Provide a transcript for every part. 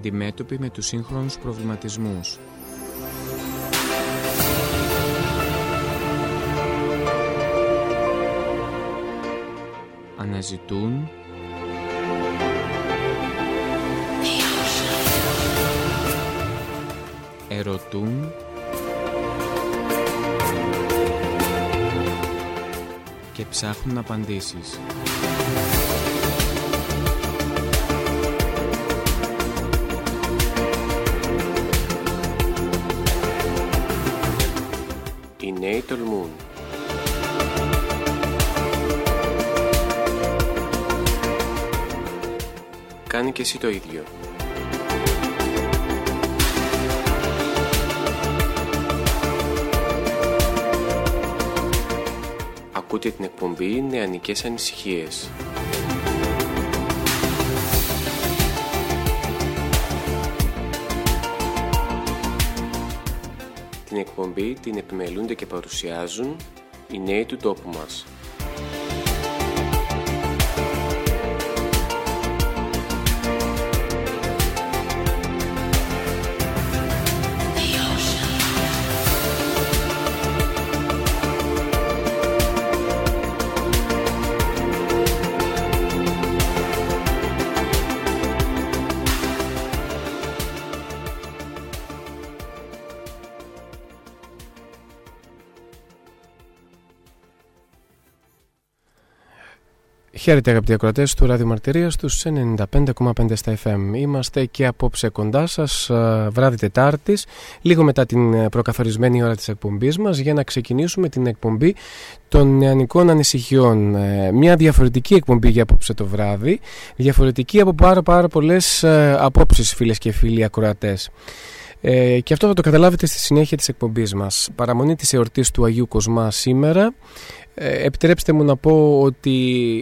Οι νέοι αντιμέτωποι με τους σύγχρονους προβληματισμούς. Αναζητούν ερωτούν και ψάχνουν απαντήσεις. Κάνει και εσύ το ίδιο. Ακούτε την εκπομπή Νεανικές Ανησυχίες. Την εκπομπή την επιμελούνται και παρουσιάζουν οι νέοι του τόπου μας. Χαίρετε αγαπητοί ακροατές του Ράδιο Μαρτυρίας στους 95,5 στα FM. Είμαστε και απόψε κοντά σας, βράδυ Τετάρτης, λίγο μετά την ε, προκαθορισμένη ώρα της εκπομπής μας, για να ξεκινήσουμε την εκπομπή των νεανικών ανησυχιών. Ε, μια διαφορετική εκπομπή για απόψε το βράδυ, διαφορετική από πάρα, πάρα πολλές ε, απόψεις, φίλες και φίλοι ακροατές. Ε, και αυτό θα το καταλάβετε στη συνέχεια της εκπομπής μας. Παραμονή της εορτής του Αγίου Κοσμά σήμερα ε, επιτρέψτε μου να πω ότι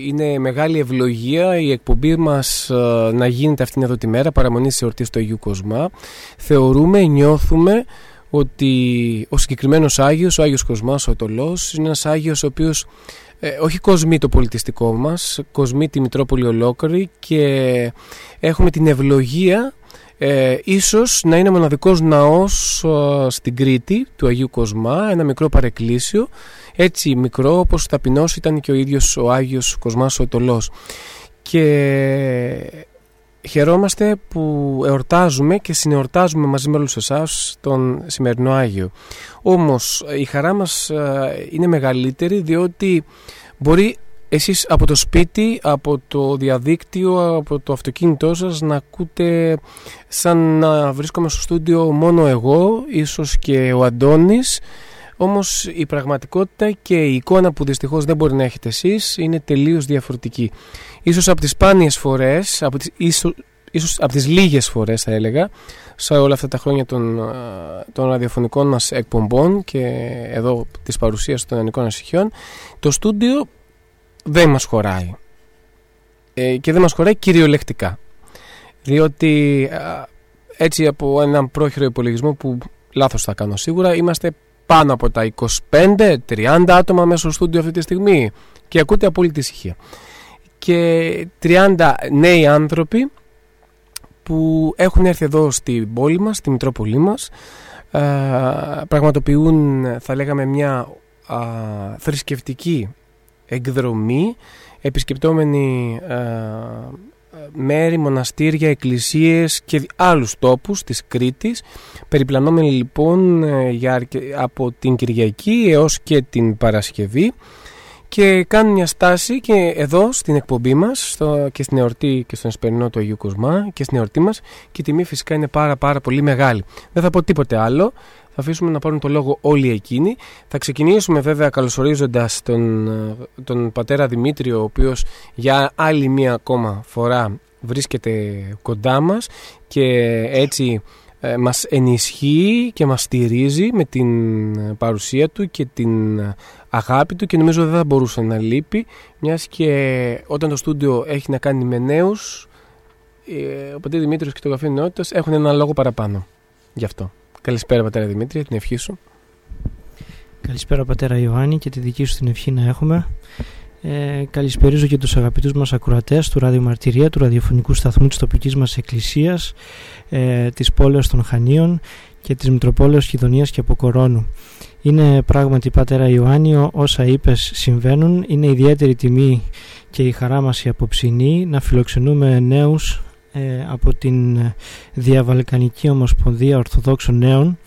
είναι μεγάλη ευλογία η εκπομπή μας ε, να γίνεται αυτήν εδώ τη μέρα, παραμονή της εορτής του Αγίου Κοσμά. Θεωρούμε, νιώθουμε ότι ο συγκεκριμένος Άγιος, ο Άγιος Κοσμάς, ο Ετωλός, είναι ένας Άγιος ο οποίος ε, όχι κοσμεί το πολιτιστικό μας, κοσμεί τη Μητρόπολη ολόκληρη και έχουμε την ευλογία ε, ίσως να είναι μοναδικός ναός στην Κρήτη του Αγίου Κοσμά, ένα μικρό παρεκκλήσιο έτσι μικρό όπως ταπεινός ήταν και ο ίδιος ο Άγιος Κοσμάς ο Ετωλός. Και χαιρόμαστε που εορτάζουμε και συνεορτάζουμε μαζί με όλους εσάς τον σημερινό Άγιο. Όμως η χαρά μας ε, είναι μεγαλύτερη διότι μπορεί εσείς από το σπίτι, από το διαδίκτυο, από το αυτοκίνητό σας να ακούτε σαν να βρίσκομαι στο στούντιο μόνο εγώ, ίσως και ο Αντώνης όμως η πραγματικότητα και η εικόνα που δυστυχώς δεν μπορεί να έχετε εσείς είναι τελείως διαφορετική. Ίσως από τις σπάνιες φορές, από τις, ίσως, ίσως από τις λίγες φορές θα έλεγα, σε όλα αυτά τα χρόνια των, των ραδιοφωνικών μας εκπομπών και εδώ της παρουσίας των ελληνικών ασυχιών, το στούντιο δεν μας χωράει. Ε, και δεν μας χωράει κυριολεκτικά. Διότι έτσι από έναν πρόχειρο υπολογισμό που λάθος θα κάνω σίγουρα, είμαστε πάνω από τα 25-30 άτομα μέσα στο στούντιο αυτή τη στιγμή και ακούτε απόλυτη ησυχία. Και 30 νέοι άνθρωποι που έχουν έρθει εδώ στην πόλη μας, στη Μητρόπολη μας, ε, πραγματοποιούν θα λέγαμε μια θρησκευτική εκδρομή επισκεπτόμενοι ε, μέρη, μοναστήρια, εκκλησίες και άλλους τόπους της Κρήτης περιπλανόμενοι λοιπόν ε, για, από την Κυριακή έως και την Παρασκευή και κάνουν μια στάση και εδώ στην εκπομπή μας στο, και στην εορτή και στον Εσπερινό του Αγίου Κοσμά και στην εορτή μας και η τιμή φυσικά είναι πάρα πάρα πολύ μεγάλη. Δεν θα πω τίποτε άλλο, θα αφήσουμε να πάρουν το λόγο όλοι εκείνοι. Θα ξεκινήσουμε βέβαια καλωσορίζοντας τον, τον πατέρα Δημήτριο ο οποίος για άλλη μία ακόμα φορά βρίσκεται κοντά μας και έτσι ε, μας ενισχύει και μας στηρίζει με την παρουσία του και την αγάπη του και νομίζω δεν θα μπορούσε να λείπει μιας και όταν το στούντιο έχει να κάνει με νέους ε, ο πατέρας Δημήτριος και το καφέ νεότητας έχουν ένα λόγο παραπάνω γι' αυτό. Καλησπέρα πατέρα Δημήτρη, την ευχή σου. Καλησπέρα πατέρα Ιωάννη και τη δική σου την ευχή να έχουμε. Ε, καλησπερίζω και τους αγαπητούς μας ακροατές του Ραδιομαρτυρία, του ραδιοφωνικού σταθμού της τοπικής μας εκκλησίας, ε, της πόλεως των Χανίων και της Μητροπόλεως Χιδονίας και Αποκορώνου. Είναι πράγματι Πατέρα Ιωάννιο όσα είπες συμβαίνουν. Είναι ιδιαίτερη τιμή και η χαρά μας η απόψινή να φιλοξενούμε νέους ε, από την Διαβαλκανική Ομοσπονδία Ορθοδόξων Νέων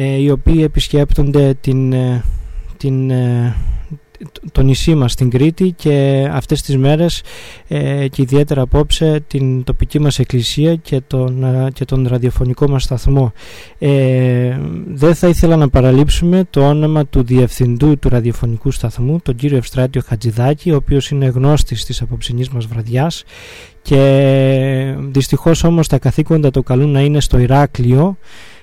ε, οι οποίοι επισκέπτονται την, ε, την, το νησί μας στην Κρήτη και αυτές τις μέρες ε, και ιδιαίτερα απόψε την τοπική μας εκκλησία και τον, και τον ραδιοφωνικό μας σταθμό. Ε, δεν θα ήθελα να παραλείψουμε το όνομα του διευθυντού του ραδιοφωνικού σταθμού, τον κύριο Ευστράτιο Χατζηδάκη, ο οποίος είναι γνώστης της απόψινής μας βραδιάς και δυστυχώς όμως τα καθήκοντα το καλούν να είναι στο Ηράκλειο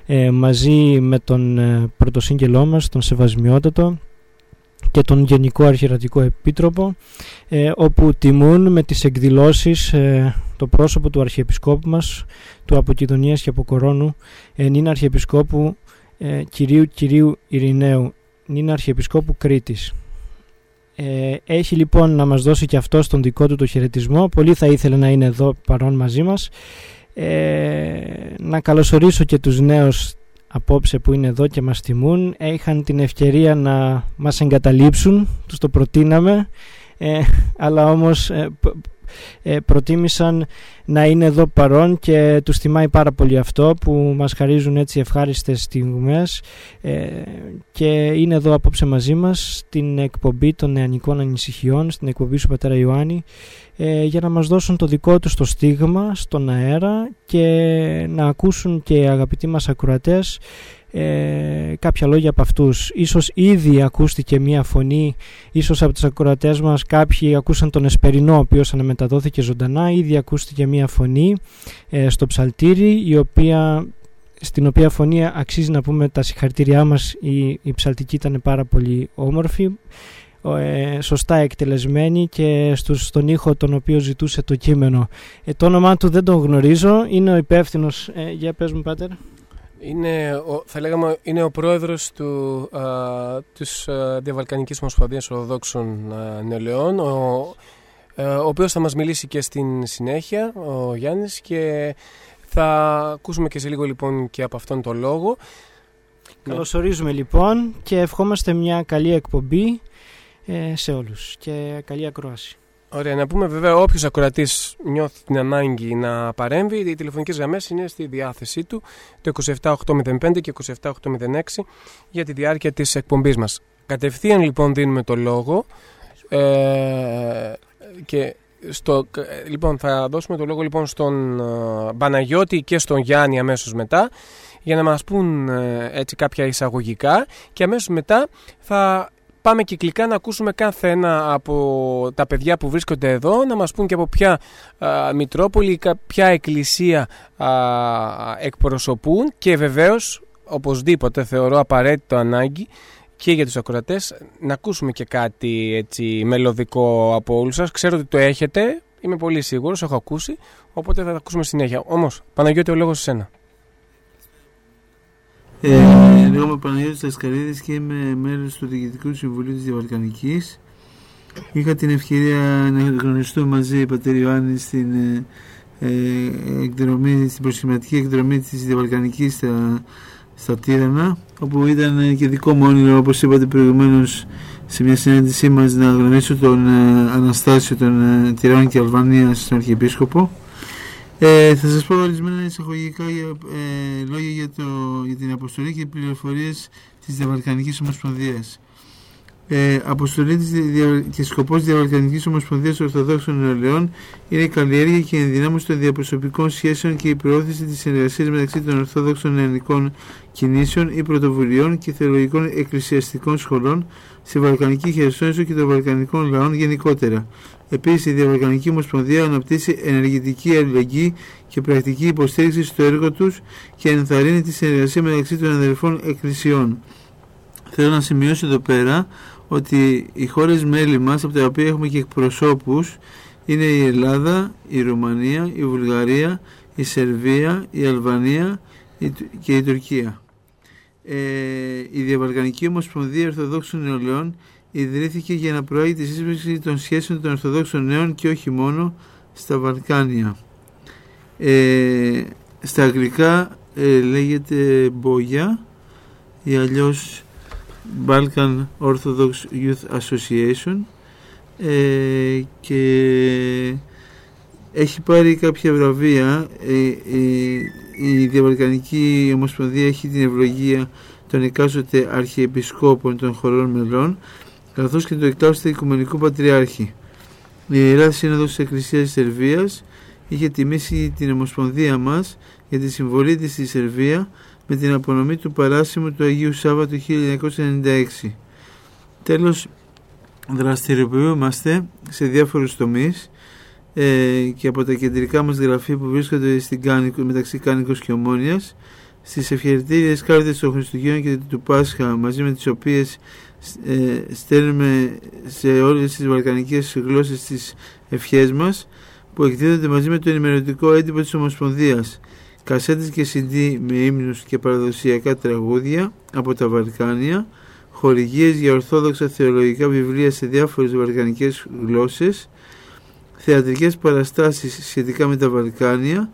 ε, μαζί με τον ε, πρωτοσύγγελό μας, τον Σεβασμιότατο και τον Γενικό Αρχιερατικό Επίτροπο ε, όπου τιμούν με τις εκδηλώσεις ε, το πρόσωπο του Αρχιεπισκόπου μας του Αποκοιδονίας και Αποκορώνου ε, νυν Αρχιεπισκόπου ε, Κυρίου Κυρίου Ειρηναίου νυν Αρχιεπισκόπου Κρήτης ε, έχει λοιπόν να μας δώσει και αυτό τον δικό του το χαιρετισμό. Πολύ θα ήθελε να είναι εδώ παρόν μαζί μας. Να καλωσορίσω και τους νέους απόψε που είναι εδώ και μας τιμούν. Είχαν την ευκαιρία να μας εγκαταλείψουν, τους το προτείναμε. Ε, αλλά όμως ε, ε, προτίμησαν να είναι εδώ παρόν και τους θυμάει πάρα πολύ αυτό που μας χαρίζουν έτσι ευχάριστες στιγμές. Ε, και είναι εδώ απόψε μαζί μας στην εκπομπή των νεανικών ανησυχιών στην εκπομπή σου Πατέρα Ιωάννη ε, για να μας δώσουν το δικό τους το στίγμα στον αέρα και να ακούσουν και αγαπητοί μας ακροατές ε, κάποια λόγια από αυτούς. Ίσως ήδη ακούστηκε μία φωνή, ίσως από τους ακροατές μας κάποιοι ακούσαν τον Εσπερινό, ο οποίος αναμεταδόθηκε ζωντανά, ήδη ακούστηκε μία φωνή ε, στο ψαλτήρι, η οποία, στην οποία φωνή αξίζει να πούμε τα συγχαρητήριά μας, η, η ψαλτική ήταν πάρα πολύ όμορφη, ε, σωστά εκτελεσμένη και στους, στον ήχο τον οποίο ζητούσε το κείμενο. Ε, το όνομά του δεν τον γνωρίζω, είναι ο υπεύθυνος. Ε, για πες μου Πάτερ. Είναι, ο, θα λέγαμε, είναι ο πρόεδρος του, α, της α, Διαβαλκανικής Ομοσπονδίας Ορθοδόξων Νεολαίων, ο, ο οποίος θα μας μιλήσει και στην συνέχεια, ο Γιάννης, και θα ακούσουμε και σε λίγο λοιπόν και από αυτόν τον λόγο. Καλωσορίζουμε λοιπόν και ευχόμαστε μια καλή εκπομπή ε, σε όλους και καλή ακρόαση. Ωραία, να πούμε βέβαια όποιος ακροατής νιώθει την ανάγκη να παρέμβει, οι τηλεφωνικές γραμμές είναι στη διάθεσή του το 27805 και 27806 για τη διάρκεια της εκπομπής μας. Κατευθείαν λοιπόν δίνουμε το λόγο ε, και στο, λοιπόν, θα δώσουμε το λόγο λοιπόν στον ε, Παναγιώτη και στον Γιάννη αμέσως μετά για να μας πούν ε, έτσι κάποια εισαγωγικά και αμέσως μετά θα πάμε κυκλικά να ακούσουμε κάθε ένα από τα παιδιά που βρίσκονται εδώ, να μας πούν και από ποια α, Μητρόπολη, ποια εκκλησία α, εκπροσωπούν και βεβαίως, οπωσδήποτε θεωρώ απαραίτητο ανάγκη και για τους ακροατές να ακούσουμε και κάτι έτσι μελωδικό από όλους σας. Ξέρω ότι το έχετε, είμαι πολύ σίγουρος, έχω ακούσει, οπότε θα τα ακούσουμε συνέχεια. Όμως, Παναγιώτη, ο λόγος σε σένα. Ε, λέγομαι Παναγιώτης Λασκαρίδης και είμαι μέλος του Διοικητικού Συμβουλίου της Διαβαλκανικής. Είχα την ευκαιρία να γνωριστώ μαζί Πατέρ Ιωάννη στην, ε, ε, εκδρομή, στην προσχηματική εκδρομή της Διαβαλκανικής στα, στα Τύρανα όπου ήταν και δικό μου όνειρο όπως είπατε προηγουμένως σε μια συνέντησή μας να γνωρίσω τον ε, Αναστάσιο των ε, Τυράννων και Αλβανίας στον Αρχιεπίσκοπο ε, θα σας πω ορισμένα εισαγωγικά ε, λόγια για, το, για την αποστολή και πληροφορίες της Διαβαλκανικής Ομοσπονδίας. Ε, αποστολή της δια, και σκοπός της Διαβαλκανικής Ομοσπονδίας Ορθοδόξων Νεολαίων είναι η καλλιέργεια και η ενδυνάμωση των διαπροσωπικών σχέσεων και η προώθηση της συνεργασίας μεταξύ των Ορθόδοξων Νεανικών Κινήσεων ή Πρωτοβουλειών και Θεολογικών Εκκλησιαστικών Σχολών στη Βαλκανική Χερσόνησο και των Βαλκανικών λαών γενικότερα Επίσης, η Διαβαλκανική Ομοσπονδία αναπτύσσει ενεργητική αλληλεγγύη και πρακτική υποστήριξη στο έργο τους και ενθαρρύνει τη συνεργασία μεταξύ των αδερφών εκκλησιών. Θέλω να σημειώσω εδώ πέρα ότι οι χώρες μέλη μας, από τα οποία έχουμε και εκπροσώπους, είναι η Ελλάδα, η Ρουμανία, η Βουλγαρία, η Σερβία, η Αλβανία και η Τουρκία. Ε, η Διαβαλκανική Ομοσπονδία Ορθοδόξων Νεολαίων ιδρύθηκε για να προάγει τη σύσπευση των σχέσεων των Ορθοδόξων νέων και όχι μόνο στα Βαλκάνια. Ε, στα αγγλικά ε, λέγεται Μπόγια ή αλλιώς Balkan Orthodox Youth Association ε, και έχει πάρει κάποια βραβεία ε, η Διαβαλκανική Ομοσπονδία έχει την ευλογία των εκάστοτε αρχιεπισκόπων των χωρών μελών καθώς και το εκτάστε Οικουμενικού Πατριάρχη. Η Ιερά Σύνοδος της Εκκλησίας της Σερβίας είχε τιμήσει την Ομοσπονδία μας για τη συμβολή της στη Σερβία με την απονομή του παράσημου του Αγίου Σάββατου 1996. Τέλος, δραστηριοποιούμαστε σε διάφορους τομείς ε, και από τα κεντρικά μας γραφεία που βρίσκονται στην Κάνικο, μεταξύ Κάνικος και Ομόνιας στις ευχαιρετήριες κάρτες των Χριστουγέννων και του Πάσχα μαζί με τις οποίες ε, στέλνουμε σε όλες τις βαλκανικές γλώσσες τις ευχές μας που εκδίδονται μαζί με το ενημερωτικό έντυπο της Ομοσπονδίας. Κασέτες και CD με ύμνους και παραδοσιακά τραγούδια από τα Βαλκάνια χορηγίες για ορθόδοξα θεολογικά βιβλία σε διάφορες βαλκανικές γλώσσες θεατρικές παραστάσεις σχετικά με τα Βαλκάνια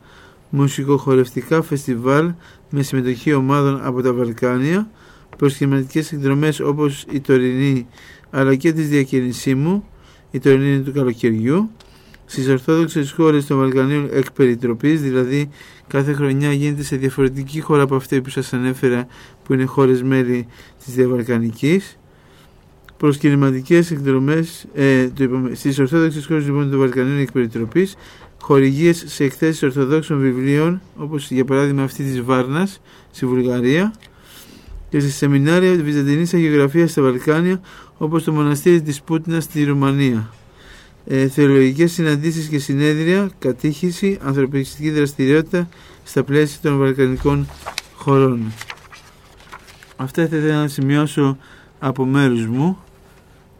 μουσικοχορευτικά φεστιβάλ με συμμετοχή ομάδων από τα Βαλκάνια προσχηματικές εκδρομές όπως η τωρινή αλλά και της διακίνησή η τωρινή του καλοκαιριού στις Ορθόδοξες χώρες των Βαλκανίων εκ περιτροπής, δηλαδή κάθε χρονιά γίνεται σε διαφορετική χώρα από αυτή που σας ανέφερα που είναι χώρες μέλη της Διαβαλκανικής. Προσκυνηματικές εκδρομές ε, στις Ορθόδοξες χώρες λοιπόν, των Βαλκανίων εκ περιτροπής χορηγίες σε εκθέσεις Ορθοδόξων βιβλίων όπως για παράδειγμα αυτή της Βάρνας στη Βουλγαρία και σε σεμινάρια της Βυζαντινής Αγιογραφίας στα Βαλκάνια όπως το μοναστήρι της Πούτινας στη Ρουμανία. Ε, θεολογικές συναντήσεις και συνέδρια, κατήχηση, ανθρωπιστική δραστηριότητα στα πλαίσια των βαλκανικών χωρών. Αυτά θα ήθελα να σημειώσω από μέρους μου.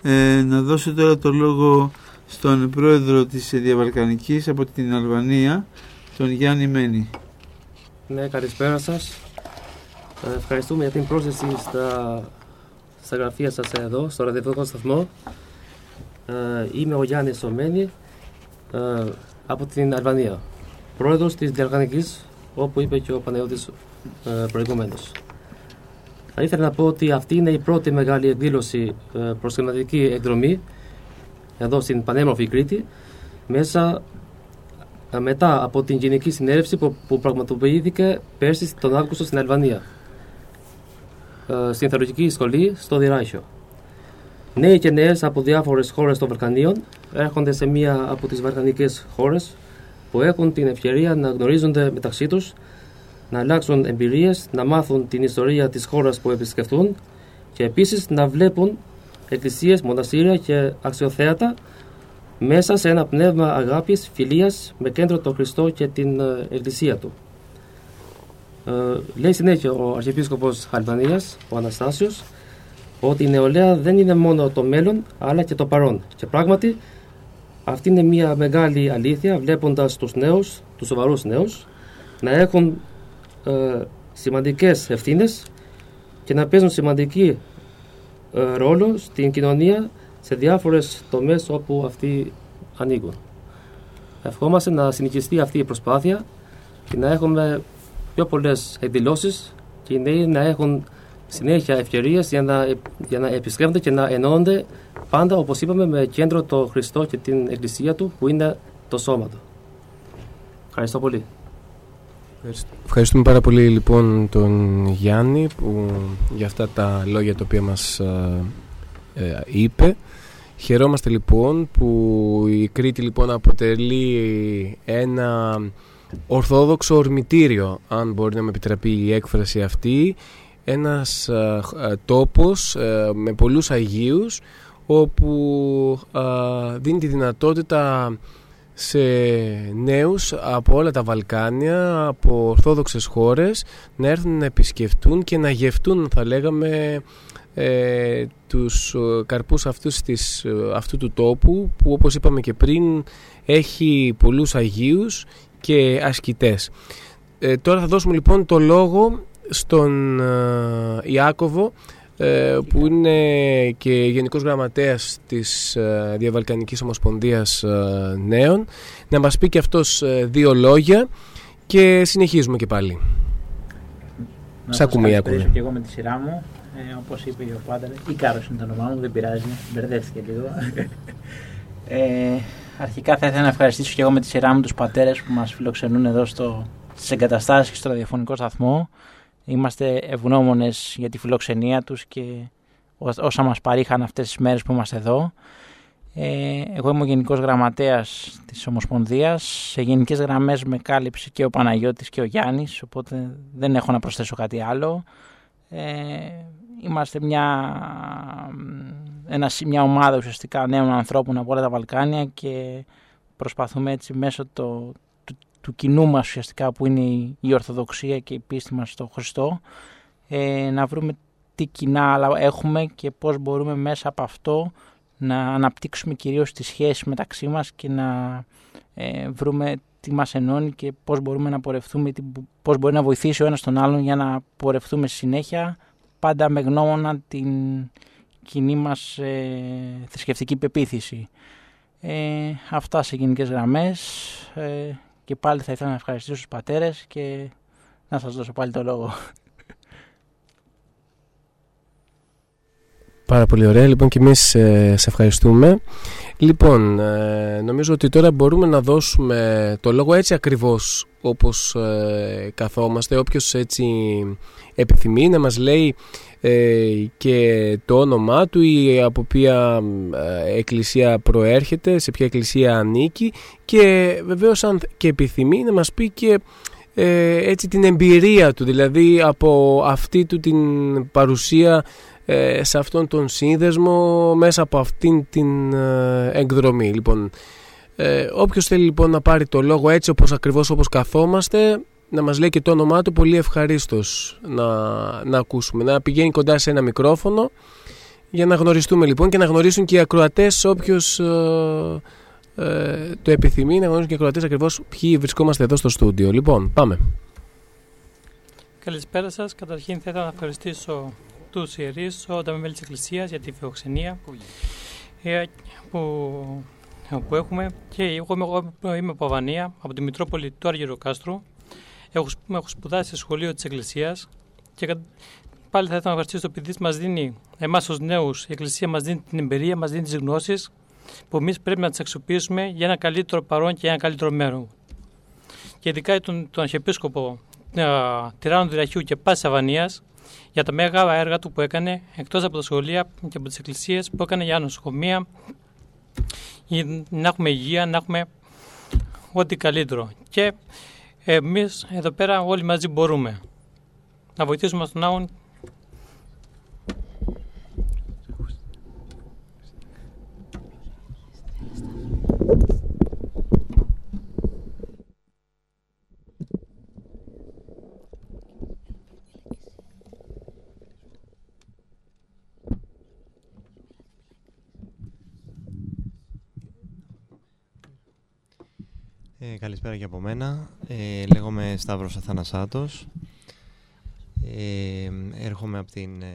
Ε, να δώσω τώρα το λόγο στον πρόεδρο της Διαβαλκανικής από την Αλβανία, τον Γιάννη Μένη. Ναι, καλησπέρα σας. Ε, ευχαριστούμε για την πρόσθεση στα, στα γραφεία σας εδώ, στο ραδιοφωνικό σταθμό. Ε, είμαι ο Γιάννης Ομένη ε, από την Αλβανία, πρόεδρος της Διαλγανικής, όπου είπε και ο Παναγιώτης ε, προηγουμένως. Θα ήθελα να πω ότι αυτή είναι η πρώτη μεγάλη εκδήλωση προς κλιματική εκδρομή εδώ στην πανέμορφη Κρήτη μέσα μετά από την γενική συνέλευση που, που πραγματοποιήθηκε πέρσι τον Αύγουστο στην Αλβανία στην Θεολογική Σχολή στο Διράχιο. Νέοι και νέες από διάφορες χώρες των Βαλκανίων έρχονται σε μία από τις βαλκανικές χώρες που έχουν την ευκαιρία να γνωρίζονται μεταξύ τους, να αλλάξουν εμπειρίες, να μάθουν την ιστορία της χώρας που επισκεφτούν και επίσης να βλέπουν εκκλησίες, μοναστήρια και αξιοθέατα μέσα σε ένα πνεύμα αγάπης, φιλίας με κέντρο τον Χριστό και την ε, εκκλησία του. Ε, λέει συνέχεια ο Αρχιεπίσκοπος Αλβανίας, ο Αναστάσιος, ότι η νεολαία δεν είναι μόνο το μέλλον αλλά και το παρόν. Και πράγματι αυτή είναι μια μεγάλη αλήθεια βλέποντας τους νέους, τους σοβαρούς νέους να έχουν ε, σημαντικές ευθύνες και να παίζουν σημαντική ε, ρόλο στην κοινωνία σε διάφορες τομές όπου αυτοί ανοίγουν. Ευχόμαστε να συνεχιστεί αυτή η προσπάθεια και να έχουμε πιο πολλές εκδηλώσεις και οι νέοι να έχουν συνέχεια ευκαιρίες για να, για να επισκέπτονται και να ενώνονται πάντα, όπως είπαμε, με κέντρο το Χριστό και την Εκκλησία του, που είναι το σώμα του. Ευχαριστώ πολύ. Ευχαριστούμε πάρα πολύ λοιπόν τον Γιάννη που, για αυτά τα λόγια τα οποία μας ε, ε, είπε. Χαιρόμαστε λοιπόν που η Κρήτη λοιπόν αποτελεί ένα ορθόδοξο ορμητήριο αν μπορεί να με επιτραπεί η έκφραση αυτή. Ένας ε, ε, τόπος ε, με πολλούς Αγίους όπου δίνει τη δυνατότητα σε νέους από όλα τα Βαλκάνια, από ορθόδοξες χώρες να έρθουν να επισκεφτούν και να γευτούν θα λέγαμε ε, τους καρπούς αυτούς της, αυτού του τόπου που όπως είπαμε και πριν έχει πολλούς Αγίους και ασκητές. τώρα θα δώσουμε λοιπόν το λόγο στον ε, Ιάκωβο ε, που είναι και Γενικός Γραμματέας της ε, Διαβαλκανικής Ομοσπονδίας Νέων να μας πει και αυτός δύο λόγια και συνεχίζουμε και πάλι. Να σας καλησπέρισω και εγώ με τη σειρά μου. Ε, όπως είπε ο Πάτερ, η Κάρος είναι το όνομά μου, δεν πειράζει, μπερδεύτηκε λίγο. Ε, αρχικά θα ήθελα να ευχαριστήσω και εγώ με τη σειρά μου τους πατέρες που μας φιλοξενούν εδώ στο, στις εγκαταστάσεις και στο ραδιοφωνικό σταθμό. Είμαστε ευγνώμονες για τη φιλοξενία τους και όσα μας παρήχαν αυτές τις μέρες που είμαστε εδώ. Ε, εγώ είμαι ο Γενικός Γραμματέας της Ομοσπονδίας. Σε γενικές γραμμές με κάλυψε και ο Παναγιώτης και ο Γιάννης, οπότε δεν έχω να προσθέσω κάτι άλλο. Ε, είμαστε μια, ένα, μια ομάδα ουσιαστικά νέων ανθρώπων από όλα τα Βαλκάνια και προσπαθούμε έτσι μέσω το, του, του κοινού μας ουσιαστικά που είναι η Ορθοδοξία και η πίστη μας στο Χριστό ε, να βρούμε τι κοινά έχουμε και πώς μπορούμε μέσα από αυτό να αναπτύξουμε κυρίως τις σχέσεις μεταξύ μας και να ε, βρούμε τι μας ενώνει και πώς μπορούμε να πορευτούμε, πώς μπορεί να βοηθήσει ο ένας τον άλλον για να πορευτούμε στη συνέχεια πάντα με γνώμονα την κοινή μας ε, θρησκευτική πεποίθηση. Ε, αυτά σε γενικές γραμμές ε, και πάλι θα ήθελα να ευχαριστήσω τους πατέρες και να σας δώσω πάλι το λόγο. Πάρα πολύ ωραία. Λοιπόν και εμείς ε, σε ευχαριστούμε. Λοιπόν, ε, νομίζω ότι τώρα μπορούμε να δώσουμε το λόγο έτσι ακριβώς όπως ε, καθόμαστε. Όποιος έτσι επιθυμεί να μας λέει και το όνομά του ή από ποια εκκλησία προέρχεται, σε ποια εκκλησία ανήκει και βεβαίως αν και επιθυμεί να μας πει και έτσι την εμπειρία του, δηλαδή από αυτή του την παρουσία ε, σε αυτόν τον σύνδεσμο μέσα από αυτήν την ε, εκδρομή. Λοιπόν, ε, όποιος θέλει λοιπόν να πάρει το λόγο έτσι όπως ακριβώς όπως καθόμαστε να μας λέει και το όνομά του πολύ ευχαρίστως να, να ακούσουμε. Να πηγαίνει κοντά σε ένα μικρόφωνο για να γνωριστούμε λοιπόν και να γνωρίσουν και οι ακροατές όποιος ε, ε, το επιθυμεί να γνωρίσουν και οι ακροατές ακριβώς ποιοι βρισκόμαστε εδώ στο στούντιο. Λοιπόν πάμε. Καλησπέρα σας. Καταρχήν θα ήθελα να ευχαριστήσω του ιερείς, τα μέλη της Εκκλησίας για τη φιλοξενία ε, που, που έχουμε και εγώ είμαι, είμαι από Αβανία, από τη Μητρόπολη του Άργυρου Κάστρου. Έχω, έχω σπουδάσει σε σχολείο της Εκκλησίας και πάλι θα ήθελα να ευχαριστήσω το επειδή μας δίνει, εμάς ως νέους, η Εκκλησία μας δίνει την εμπειρία, μας δίνει τις γνώσεις που εμείς πρέπει να τις αξιοποιήσουμε για ένα καλύτερο παρόν και για ένα καλύτερο μέρο. Και ειδικά τον, τον Αρχιεπίσκοπο ε, Τυράννου Δυραχείου και Πάση Αβανίας, για τα μεγάλα έργα του που έκανε εκτός από τα σχολεία και από τις εκκλησίες που έκανε για νοσοκομεία για να έχουμε υγεία, να έχουμε ό,τι καλύτερο. Και εμείς εδώ πέρα όλοι μαζί μπορούμε να βοηθήσουμε στον άλλον Ε, καλησπέρα και από μένα. Ε, λέγομαι Σταύρος Αθανασάτος. Ε, έρχομαι από την ε,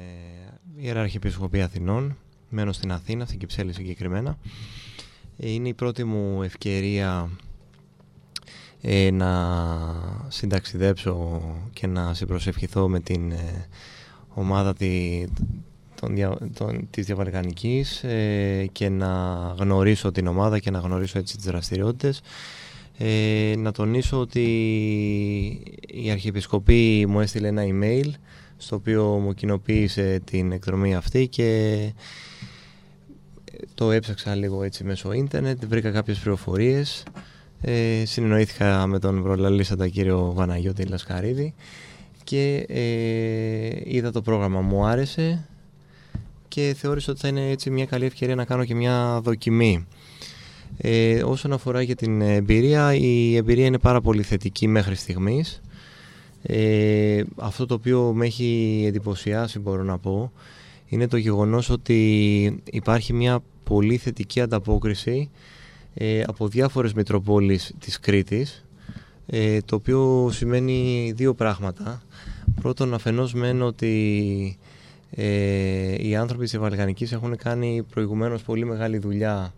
Ιεράρχη Επισκοπή Αθηνών. Μένω στην Αθήνα, στην Κυψέλη συγκεκριμένα. Ε, είναι η πρώτη μου ευκαιρία ε, να συνταξιδέψω και να συμπροσευχηθώ με την ε, ομάδα τη, των, των, της Διαβαλκανικής και να γνωρίσω την ομάδα και να γνωρίσω έτσι τις δραστηριότητες ε, να τονίσω ότι η Αρχιεπισκοπή μου έστειλε ένα email στο οποίο μου κοινοποίησε την εκδρομή αυτή και το έψαξα λίγο έτσι μέσω ίντερνετ, βρήκα κάποιες πληροφορίες ε, συνεννοήθηκα με τον προλαλήσαντα κύριο Βαναγιώτη Λασκαρίδη και ε, είδα το πρόγραμμα μου άρεσε και θεώρησα ότι θα είναι έτσι μια καλή ευκαιρία να κάνω και μια δοκιμή ε, όσον αφορά για την εμπειρία, η εμπειρία είναι πάρα πολύ θετική μέχρι στιγμής. Ε, αυτό το οποίο με έχει εντυπωσιάσει μπορώ να πω είναι το γεγονός ότι υπάρχει μια πολύ θετική ανταπόκριση ε, από διάφορες Μητροπόλεις της Κρήτης ε, το οποίο σημαίνει δύο πράγματα. Πρώτον αφενός μεν ότι Ε, οι άνθρωποι της Βαλκανικής έχουν κάνει προηγουμένως πολύ μεγάλη δουλειά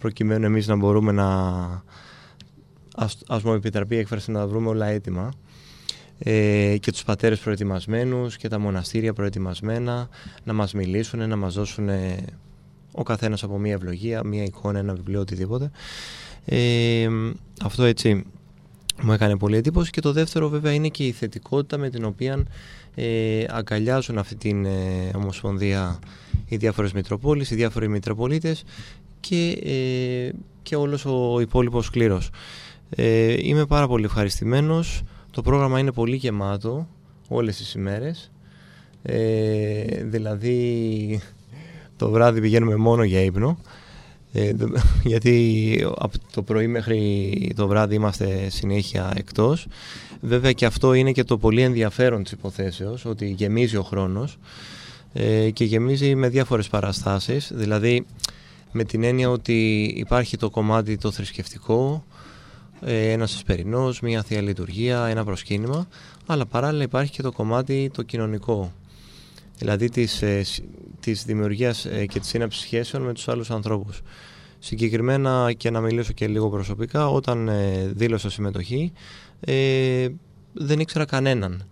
προκειμένου εμείς να μπορούμε να ας, ας μου επιτραπεί η έκφραση να βρούμε όλα έτοιμα. Ε, και τους πατέρες προετοιμασμένους και τα μοναστήρια προετοιμασμένα να μας μιλήσουν, να μας δώσουν ο καθένας από μία ευλογία, μία εικόνα, ένα βιβλίο, οτιδήποτε. Ε, αυτό έτσι μου έκανε πολύ εντύπωση. Και το δεύτερο βέβαια είναι και η θετικότητα με την οποία ε, αγκαλιάζουν αυτή την ε, ομοσπονδία οι διάφορες Μητροπόλεις, οι διάφοροι Μητροπολίτες και, ε, και όλος ο υπόλοιπος κλήρος. Ε, είμαι πάρα πολύ ευχαριστημένος. Το πρόγραμμα είναι πολύ γεμάτο όλες τις ημέρες. Ε, δηλαδή το βράδυ πηγαίνουμε μόνο για ύπνο. Ε, γιατί από το πρωί μέχρι το βράδυ είμαστε συνέχεια εκτός. Βέβαια και αυτό είναι και το πολύ ενδιαφέρον της υποθέσεως, ότι γεμίζει ο χρόνος ε, και γεμίζει με διάφορες παραστάσεις. Δηλαδή με την έννοια ότι υπάρχει το κομμάτι το θρησκευτικό, ε, ένας εσπερινός, μια θεία λειτουργία, ένα προσκύνημα, αλλά παράλληλα υπάρχει και το κομμάτι το κοινωνικό, δηλαδή της, ε, της δημιουργίας ε, και της σύναψης σχέσεων με τους άλλους ανθρώπους. Συγκεκριμένα και να μιλήσω και λίγο προσωπικά, όταν ε, δήλωσα συμμετοχή ε, δεν ήξερα κανέναν.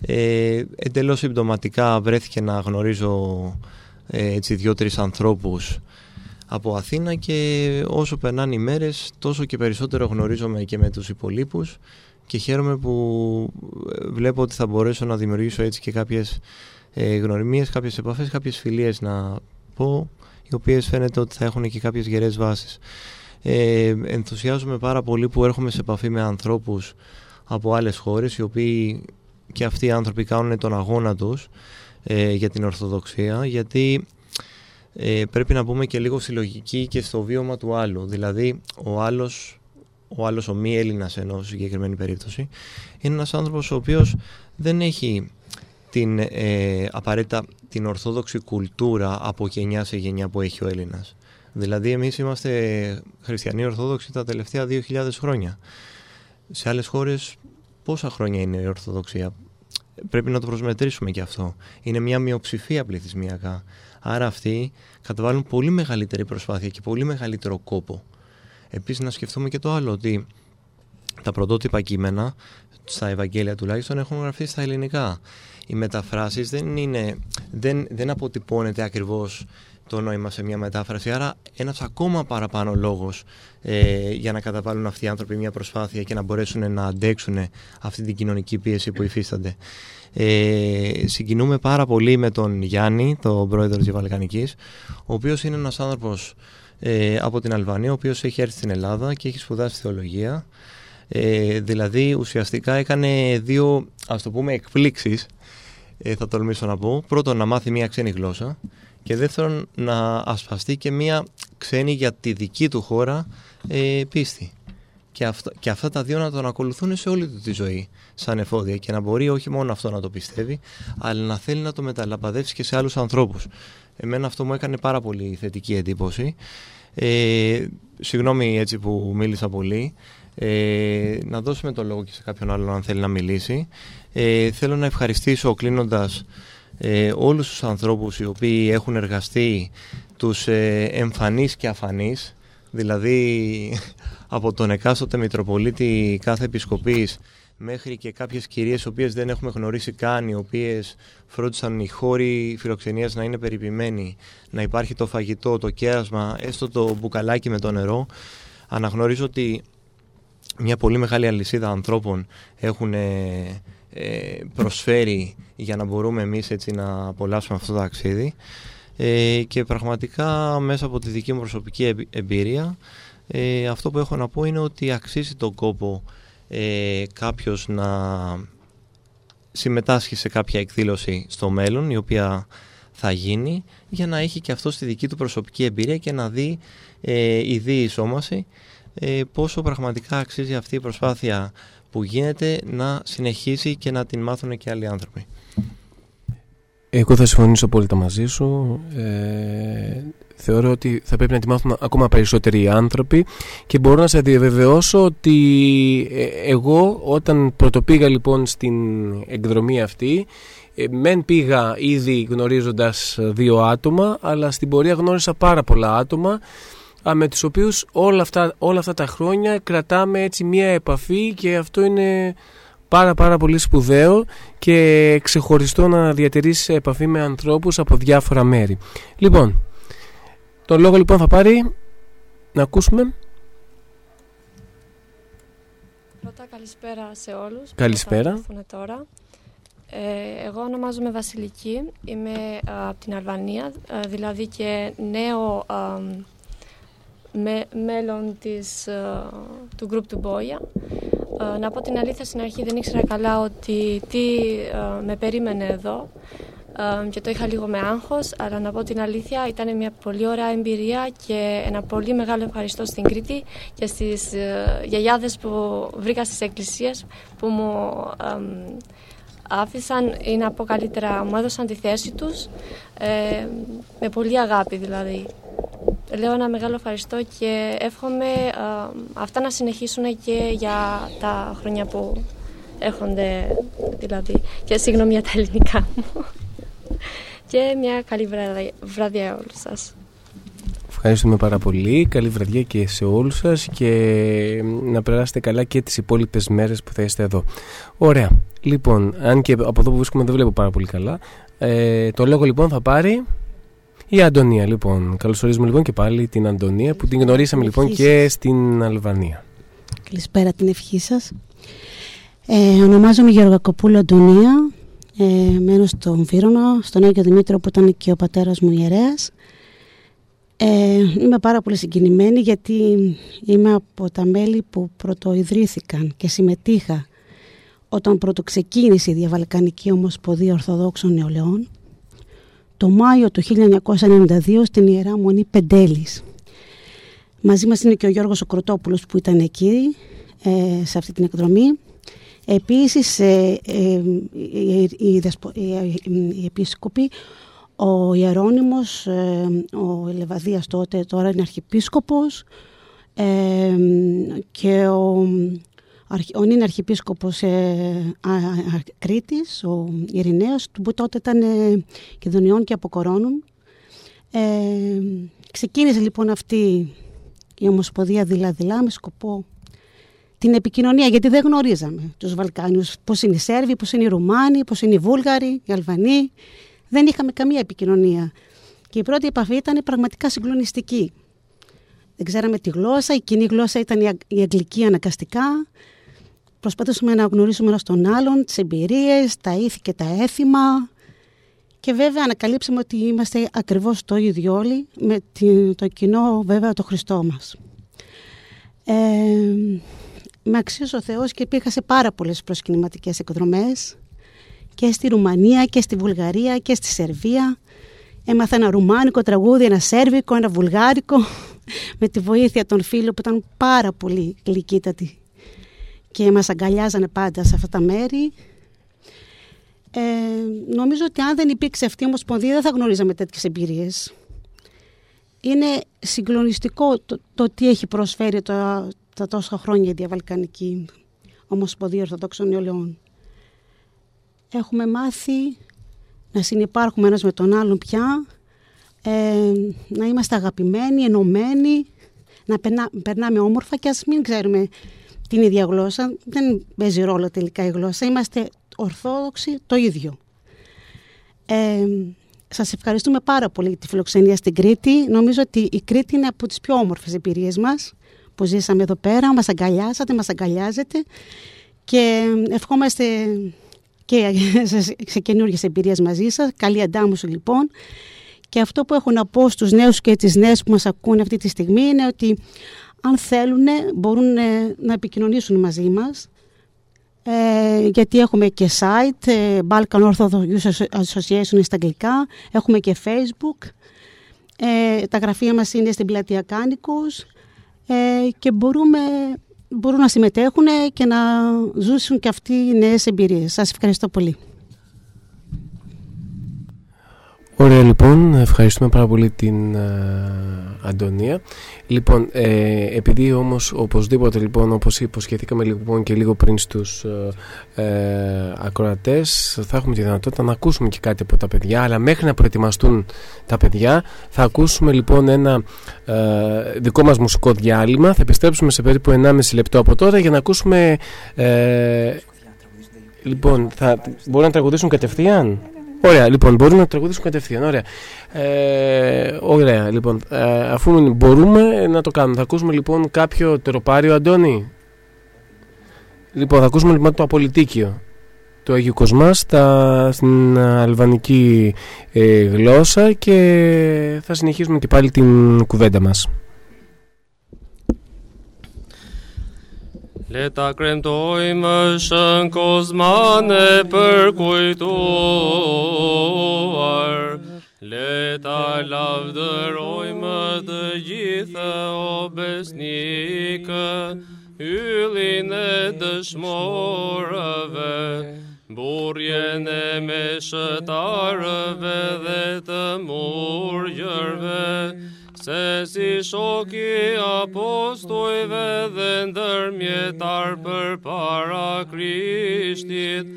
Ε, εντελώς συμπτωματικά βρέθηκε να γνωρίζω ε, έτσι δύο-τρεις ανθρώπους από Αθήνα και όσο περνάνε οι μέρες τόσο και περισσότερο γνωρίζομαι και με τους υπολείπους και χαίρομαι που ε, βλέπω ότι θα μπορέσω να δημιουργήσω έτσι και κάποιες ε, γνωριμίες, κάποιες επαφές, κάποιες φιλίες να πω οι οποίες φαίνεται ότι θα έχουν και κάποιες γερές βάσεις. Ε, ενθουσιάζομαι πάρα πολύ που έρχομαι σε επαφή με ανθρώπους από άλλες χώρες οι οποίοι και αυτοί οι άνθρωποι κάνουν τον αγώνα τους ε, για την Ορθοδοξία γιατί ε, πρέπει να πούμε και λίγο συλλογική και στο βίωμα του άλλου. Δηλαδή, ο άλλος, ο άλλος ο μη Έλληνας ενώ συγκεκριμένη περίπτωση, είναι ένας άνθρωπος ο οποίος δεν έχει την ε, απαραίτητα την ορθόδοξη κουλτούρα από γενιά σε γενιά που έχει ο Έλληνας. Δηλαδή εμείς είμαστε χριστιανοί ορθόδοξοι τα τελευταία 2.000 χρόνια. Σε άλλες χώρες πόσα χρόνια είναι η Ορθοδοξία; Πρέπει να το προσμετρήσουμε και αυτό. Είναι μια μειοψηφία πληθυσμιακά. Άρα αυτοί καταβάλουν πολύ μεγαλύτερη προσπάθεια και πολύ μεγαλύτερο κόπο. Επίσης να σκεφτούμε και το άλλο ότι τα πρωτότυπα κείμενα στα Ευαγγέλια τουλάχιστον έχουν γραφτεί στα ελληνικά. Οι μεταφράσεις δεν, είναι, δεν, δεν αποτυπώνεται ακριβώς το νόημα σε μια μετάφραση. Άρα ένας ακόμα παραπάνω λόγος ε, για να καταβάλουν αυτοί οι άνθρωποι μια προσπάθεια και να μπορέσουν να αντέξουν αυτή την κοινωνική πίεση που υφίστανται. Ε, συγκινούμε πάρα πολύ με τον Γιάννη, τον πρόεδρο της Βαλκανικής, ο οποίος είναι ένας άνθρωπος ε, από την Αλβανία, ο οποίος έχει έρθει στην Ελλάδα και έχει σπουδάσει θεολογία. Ε, δηλαδή ουσιαστικά έκανε δύο, ας το πούμε, εκπλήξεις, ε, θα τολμήσω να πω. Πρώτον, να μάθει μια ξένη γλώσσα και δεύτερον, να ασπαστεί και μια ξένη για τη δική του χώρα ε, πίστη. Και αυτά, και αυτά τα δύο να τον ακολουθούν σε όλη του τη ζωή σαν εφόδια και να μπορεί όχι μόνο αυτό να το πιστεύει, αλλά να θέλει να το μεταλαπαδεύσει και σε άλλους ανθρώπους. Εμένα αυτό μου έκανε πάρα πολύ θετική εντύπωση. Ε, συγγνώμη έτσι που μίλησα πολύ. Ε, να δώσουμε το λόγο και σε κάποιον άλλον αν θέλει να μιλήσει. Ε, θέλω να ευχαριστήσω κλείνοντας ε, όλους τους ανθρώπους οι οποίοι έχουν εργαστεί τους ε, εμφανείς και αφανείς δηλαδή από τον εκάστοτε Μητροπολίτη κάθε επισκοπής μέχρι και κάποιες κυρίες οι οποίες δεν έχουμε γνωρίσει καν, οι οποίες φρόντισαν οι χώροι φιλοξενίας να είναι περιποιημένοι, να υπάρχει το φαγητό, το κέρασμα, έστω το μπουκαλάκι με το νερό. Αναγνωρίζω ότι μια πολύ μεγάλη αλυσίδα ανθρώπων έχουν ε, προσφέρει για να μπορούμε εμείς έτσι να απολαύσουμε αυτό το ταξίδι ε, και πραγματικά μέσα από τη δική μου προσωπική εμπειρία ε, αυτό που έχω να πω είναι ότι αξίζει τον κόπο ε, κάποιος να συμμετάσχει σε κάποια εκδήλωση στο μέλλον η οποία θα γίνει για να έχει και αυτό στη δική του προσωπική εμπειρία και να δει ε, η διεισόμαση ε, πόσο πραγματικά αξίζει αυτή η προσπάθεια που γίνεται να συνεχίσει και να την μάθουν και άλλοι άνθρωποι. Εγώ θα συμφωνήσω πολύ μαζί σου. Ε, Θεωρώ ότι θα πρέπει να τη μάθουν ακόμα περισσότεροι άνθρωποι και μπορώ να σας διαβεβαιώσω ότι ε, εγώ όταν πρωτοπήγα λοιπόν στην εκδρομή αυτή ε, μεν πήγα ήδη γνωρίζοντας δύο άτομα αλλά στην πορεία γνώρισα πάρα πολλά άτομα με τους οποίους όλα αυτά, όλα αυτά τα χρόνια κρατάμε έτσι μία επαφή και αυτό είναι πάρα πάρα πολύ σπουδαίο και ξεχωριστό να διατηρήσεις επαφή με ανθρώπους από διάφορα μέρη. Λοιπόν, το λόγο λοιπόν θα πάρει να ακούσουμε. Πρώτα καλησπέρα σε όλους. Καλησπέρα. Τώρα. Ε, εγώ ονομάζομαι Βασιλική, είμαι από την Αλβανία, δηλαδή και νέο με, μέλλον της, του group του Μπόια. να πω την αλήθεια, στην αρχή δεν ήξερα καλά ότι τι με περίμενε εδώ και το είχα λίγο με άγχος, αλλά να πω την αλήθεια ήταν μια πολύ ωραία εμπειρία και ένα πολύ μεγάλο ευχαριστώ στην Κρήτη και στις uh, γιαγιάδες που βρήκα στις εκκλησίες που μου άφησαν ή να πω καλύτερα μου έδωσαν τη θέση τους ε, με πολύ αγάπη δηλαδή. Λέω ένα μεγάλο ευχαριστώ και εύχομαι αυτά να συνεχίσουν και για τα χρόνια που έρχονται δηλαδή και συγγνώμη για τα ελληνικά μου και μια καλή βραδιά, βραδιά όλους σας. Ευχαριστούμε πάρα πολύ. Καλή βραδιά και σε όλους σας και να περάσετε καλά και τις υπόλοιπες μέρες που θα είστε εδώ. Ωραία. Λοιπόν, αν και από εδώ που βρίσκομαι δεν βλέπω πάρα πολύ καλά. Ε, το λόγο λοιπόν θα πάρει η Αντωνία. Λοιπόν, καλωσορίζουμε λοιπόν και πάλι την Αντωνία που την γνωρίσαμε λοιπόν και στην Αλβανία. Καλησπέρα την ευχή σας. Ε, ονομάζομαι Γεωργακοπούλου Αντωνία ε, μένω στον Βύρονα, στον Άγιο Δημήτριο που ήταν και ο πατέρας μου ιερέας. Ε, είμαι πάρα πολύ συγκινημένη γιατί είμαι από τα μέλη που πρωτοειδρύθηκαν και συμμετείχα όταν πρωτοξεκίνησε η Διαβαλκανική Ομοσπονδία Ορθοδόξων Νεολαίων το Μάιο του 1992 στην Ιερά Μονή Πεντέλης. Μαζί μας είναι και ο Γιώργος Οκροτόπουλος που ήταν εκεί ε, σε αυτή την εκδρομή Επίσης, ε, ε, οι επίσκοποι, ο Ιερώνυμος, ε, ο Ελεβαδίας τότε, τώρα είναι αρχιεπίσκοπος και ο, ο νυν αρχιεπίσκοπος Κρήτης, ο Ειρηναίος, που τότε ήταν Κεδονιών και Αποκορώνων. ξεκίνησε λοιπόν αυτή η Ομοσπονδία δειλά-δειλά με σκοπό την επικοινωνία, γιατί δεν γνωρίζαμε τους Βαλκάνιους, πώς είναι οι Σέρβοι, πώς είναι οι Ρουμάνοι, πώς είναι οι Βούλγαροι, οι Αλβανοί. Δεν είχαμε καμία επικοινωνία. Και η πρώτη επαφή ήταν πραγματικά συγκλονιστική. Δεν ξέραμε τη γλώσσα, η κοινή γλώσσα ήταν η αγγλική αναγκαστικά. Προσπαθούσαμε να γνωρίσουμε ένα τον άλλον, τις εμπειρίες, τα ήθη και τα έθιμα. Και βέβαια ανακαλύψαμε ότι είμαστε ακριβώς το ίδιο όλοι με το κοινό βέβαια το Χριστό μας. Ε, με αξίωσε ο Θεός και πήγα σε πάρα πολλές προσκυνηματικές εκδρομές και στη Ρουμανία και στη Βουλγαρία και στη Σερβία. Έμαθα ένα ρουμάνικο τραγούδι, ένα σέρβικο, ένα βουλγάρικο με τη βοήθεια των φίλων που ήταν πάρα πολύ γλυκύτατοι και μας αγκαλιάζανε πάντα σε αυτά τα μέρη. Ε, νομίζω ότι αν δεν υπήρξε αυτή η Ομοσπονδία δεν θα γνωρίζαμε τέτοιες εμπειρίες. Είναι συγκλονιστικό το, το τι έχει προσφέρει το, τα τόσα χρόνια η Διαβαλκανική Ομοσπονδία Ορθοδόξων Νεολαίων. Έχουμε μάθει να συνεπάρχουμε ένας με τον άλλον πια, ε, να είμαστε αγαπημένοι, ενωμένοι, να περνάμε όμορφα και ας μην ξέρουμε την ίδια γλώσσα. Δεν παίζει ρόλο τελικά η γλώσσα. Είμαστε ορθόδοξοι το ίδιο. Ε, σας ευχαριστούμε πάρα πολύ για τη φιλοξενία στην Κρήτη. Νομίζω ότι η Κρήτη είναι από τις πιο όμορφες εμπειρίες μας που ζήσαμε εδώ πέρα. Μας αγκαλιάσατε, μας αγκαλιάζετε και ευχόμαστε και σε καινούργιες εμπειρίες μαζί σας. Καλή αντάμωση λοιπόν. Και αυτό που έχω να πω στους νέους και τις νέες που μας ακούνε αυτή τη στιγμή είναι ότι αν θέλουν μπορούν ε, να επικοινωνήσουν μαζί μας ε, γιατί έχουμε και site ε, Balkan Orthodox Association στα αγγλικά έχουμε και facebook ε, τα γραφεία μας είναι στην πλατεία Κάνικος ε, και μπορούμε, μπορούν να συμμετέχουν και να ζούσουν και αυτοί οι νέες εμπειρίες. Σας ευχαριστώ πολύ. Ωραία λοιπόν, ευχαριστούμε πάρα πολύ την uh, Αντωνία. Λοιπόν, ε, επειδή όμως οπωσδήποτε λοιπόν όπως υποσχεθήκαμε λοιπόν και λίγο πριν στους ε, ε, ακροατές θα έχουμε τη δυνατότητα να ακούσουμε και κάτι από τα παιδιά. Αλλά μέχρι να προετοιμαστούν τα παιδιά θα ακούσουμε λοιπόν ένα ε, δικό μας μουσικό διάλειμμα. Θα επιστρέψουμε σε περίπου 1,5 λεπτό από τώρα για να ακούσουμε ε, λοιπόν θα, μπορούν να τραγουδήσουν κατευθείαν; Ωραία, λοιπόν, μπορούμε να τραγουδήσουμε κατευθείαν. Ωραία. Ε, ωραία, λοιπόν, ε, αφού μπορούμε να το κάνουμε, θα ακούσουμε λοιπόν κάποιο τεροπάριο, Αντώνη. Λοιπόν, θα ακούσουμε λοιπόν το Απολυτίκιο του Αγίου Κοσμά στην αλβανική ε, γλώσσα και θα συνεχίσουμε και πάλι την κουβέντα μας. Le ta kremtojmë shën kozmane për kujtuar. Le ta lavdërojmë të gjithë o besnikë Hyllin e dëshmorëve Burjen e me shëtarëve dhe të murgjërve se si shoki apostujve dhe ndërmjetar për para Krishtit,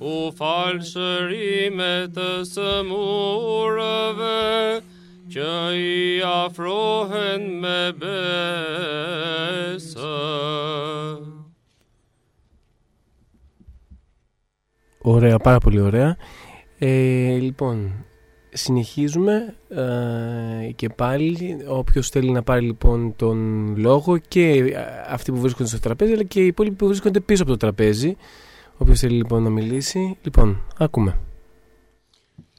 u falë shërime të sëmurëve, që i afrohen me besë. Ωραία, πάρα πολύ ωραία. Ε, λοιπόν, συνεχίζουμε ε, και πάλι. Όποιος θέλει να πάρει λοιπόν τον λόγο και αυτοί που βρίσκονται στο τραπέζι αλλά και οι υπόλοιποι που βρίσκονται πίσω από το τραπέζι. Όποιος θέλει λοιπόν να μιλήσει. Λοιπόν ακούμε.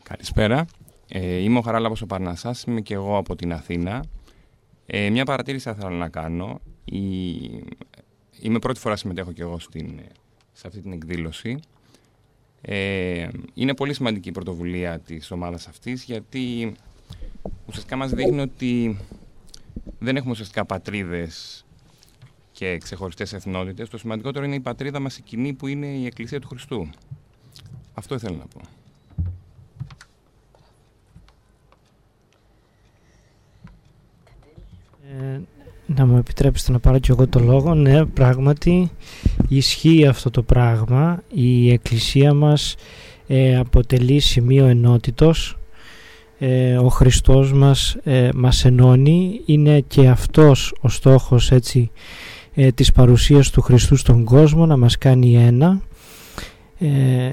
Καλησπέρα. Ε, είμαι ο Χαράλαμπος ο Παρνασάς είμαι και εγώ από την Αθήνα. Ε, μια παρατήρηση θα ήθελα να κάνω. Η... είμαι πρώτη φορά συμμετέχω και εγώ στην, σε αυτή την εκδήλωση ε, είναι πολύ σημαντική η πρωτοβουλία της ομάδας αυτής γιατί ουσιαστικά μας δείχνει ότι δεν έχουμε ουσιαστικά πατρίδες και ξεχωριστές εθνότητες. Το σημαντικότερο είναι η πατρίδα μας η κοινή που είναι η Εκκλησία του Χριστού. Αυτό ήθελα να πω. Ε, να μου επιτρέψετε να πάρω και εγώ το λόγο. Ναι, πράγματι ισχύει αυτό το πράγμα. Η Εκκλησία μας ε, αποτελεί σημείο ενότητος. Ε, ο Χριστός μας ε, μας ενώνει. Είναι και αυτός ο στόχος έτσι, ε, της παρουσίας του Χριστού στον κόσμο να μας κάνει ένα. Ε,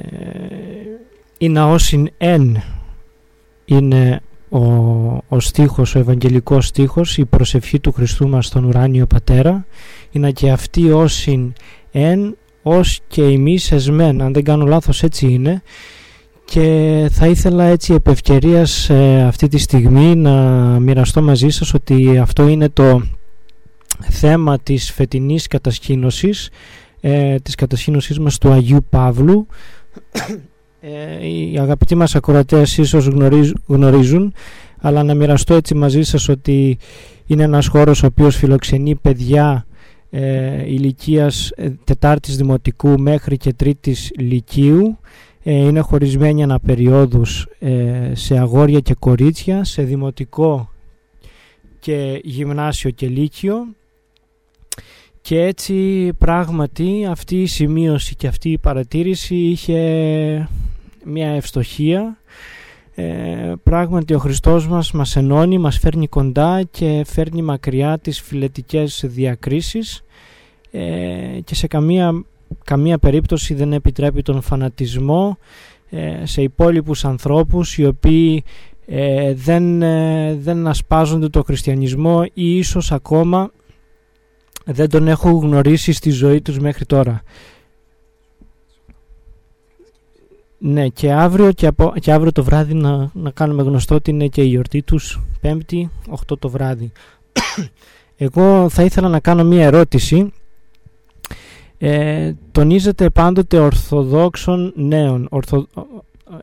η ναόσιν εν είναι ο, ο στίχος, ο ευαγγελικός στίχος, η προσευχή του Χριστού μας στον ουράνιο Πατέρα, είναι και αυτή όσην εν, ως και εμείς εσμέν, αν δεν κάνω λάθος έτσι είναι, και θα ήθελα έτσι επ' ευκαιρίας, ε, αυτή τη στιγμή να μοιραστώ μαζί σας ότι αυτό είναι το θέμα της φετινής κατασκήνωσης, ε, της κατασκήνωσης μας του Αγίου Παύλου ε, οι αγαπητοί μας ακροατές ίσως γνωρίζουν αλλά να μοιραστώ έτσι μαζί σας ότι είναι ένας χώρος ο οποίος φιλοξενεί παιδιά ε, ηλικίας ε, τετάρτης δημοτικού μέχρι και τρίτης λυκείου. Ε, είναι χωρισμένοι αναπεριόδους ε, σε αγόρια και κορίτσια σε δημοτικό και γυμνάσιο και λύκειο. Και έτσι πράγματι αυτή η σημείωση και αυτή η παρατήρηση είχε μια ευστοχία ε, πράγματι ο Χριστός μας μας ενώνει, μας φέρνει κοντά και φέρνει μακριά τις φιλετικές διακρίσεις ε, και σε καμία, καμία περίπτωση δεν επιτρέπει τον φανατισμό ε, σε υπόλοιπους ανθρώπους οι οποίοι ε, δεν, δεν ασπάζονται το χριστιανισμό ή ίσως ακόμα δεν τον έχουν γνωρίσει στη ζωή τους μέχρι τώρα. Ναι, και αύριο, και, από, και αύριο το βράδυ να, να κάνουμε γνωστό ότι είναι και η γιορτή τους, πέμπτη, 8 το βράδυ. Εγώ θα ήθελα να κάνω μία ερώτηση. Ε, τονίζεται πάντοτε Ορθοδόξων Νέων, Ορθο,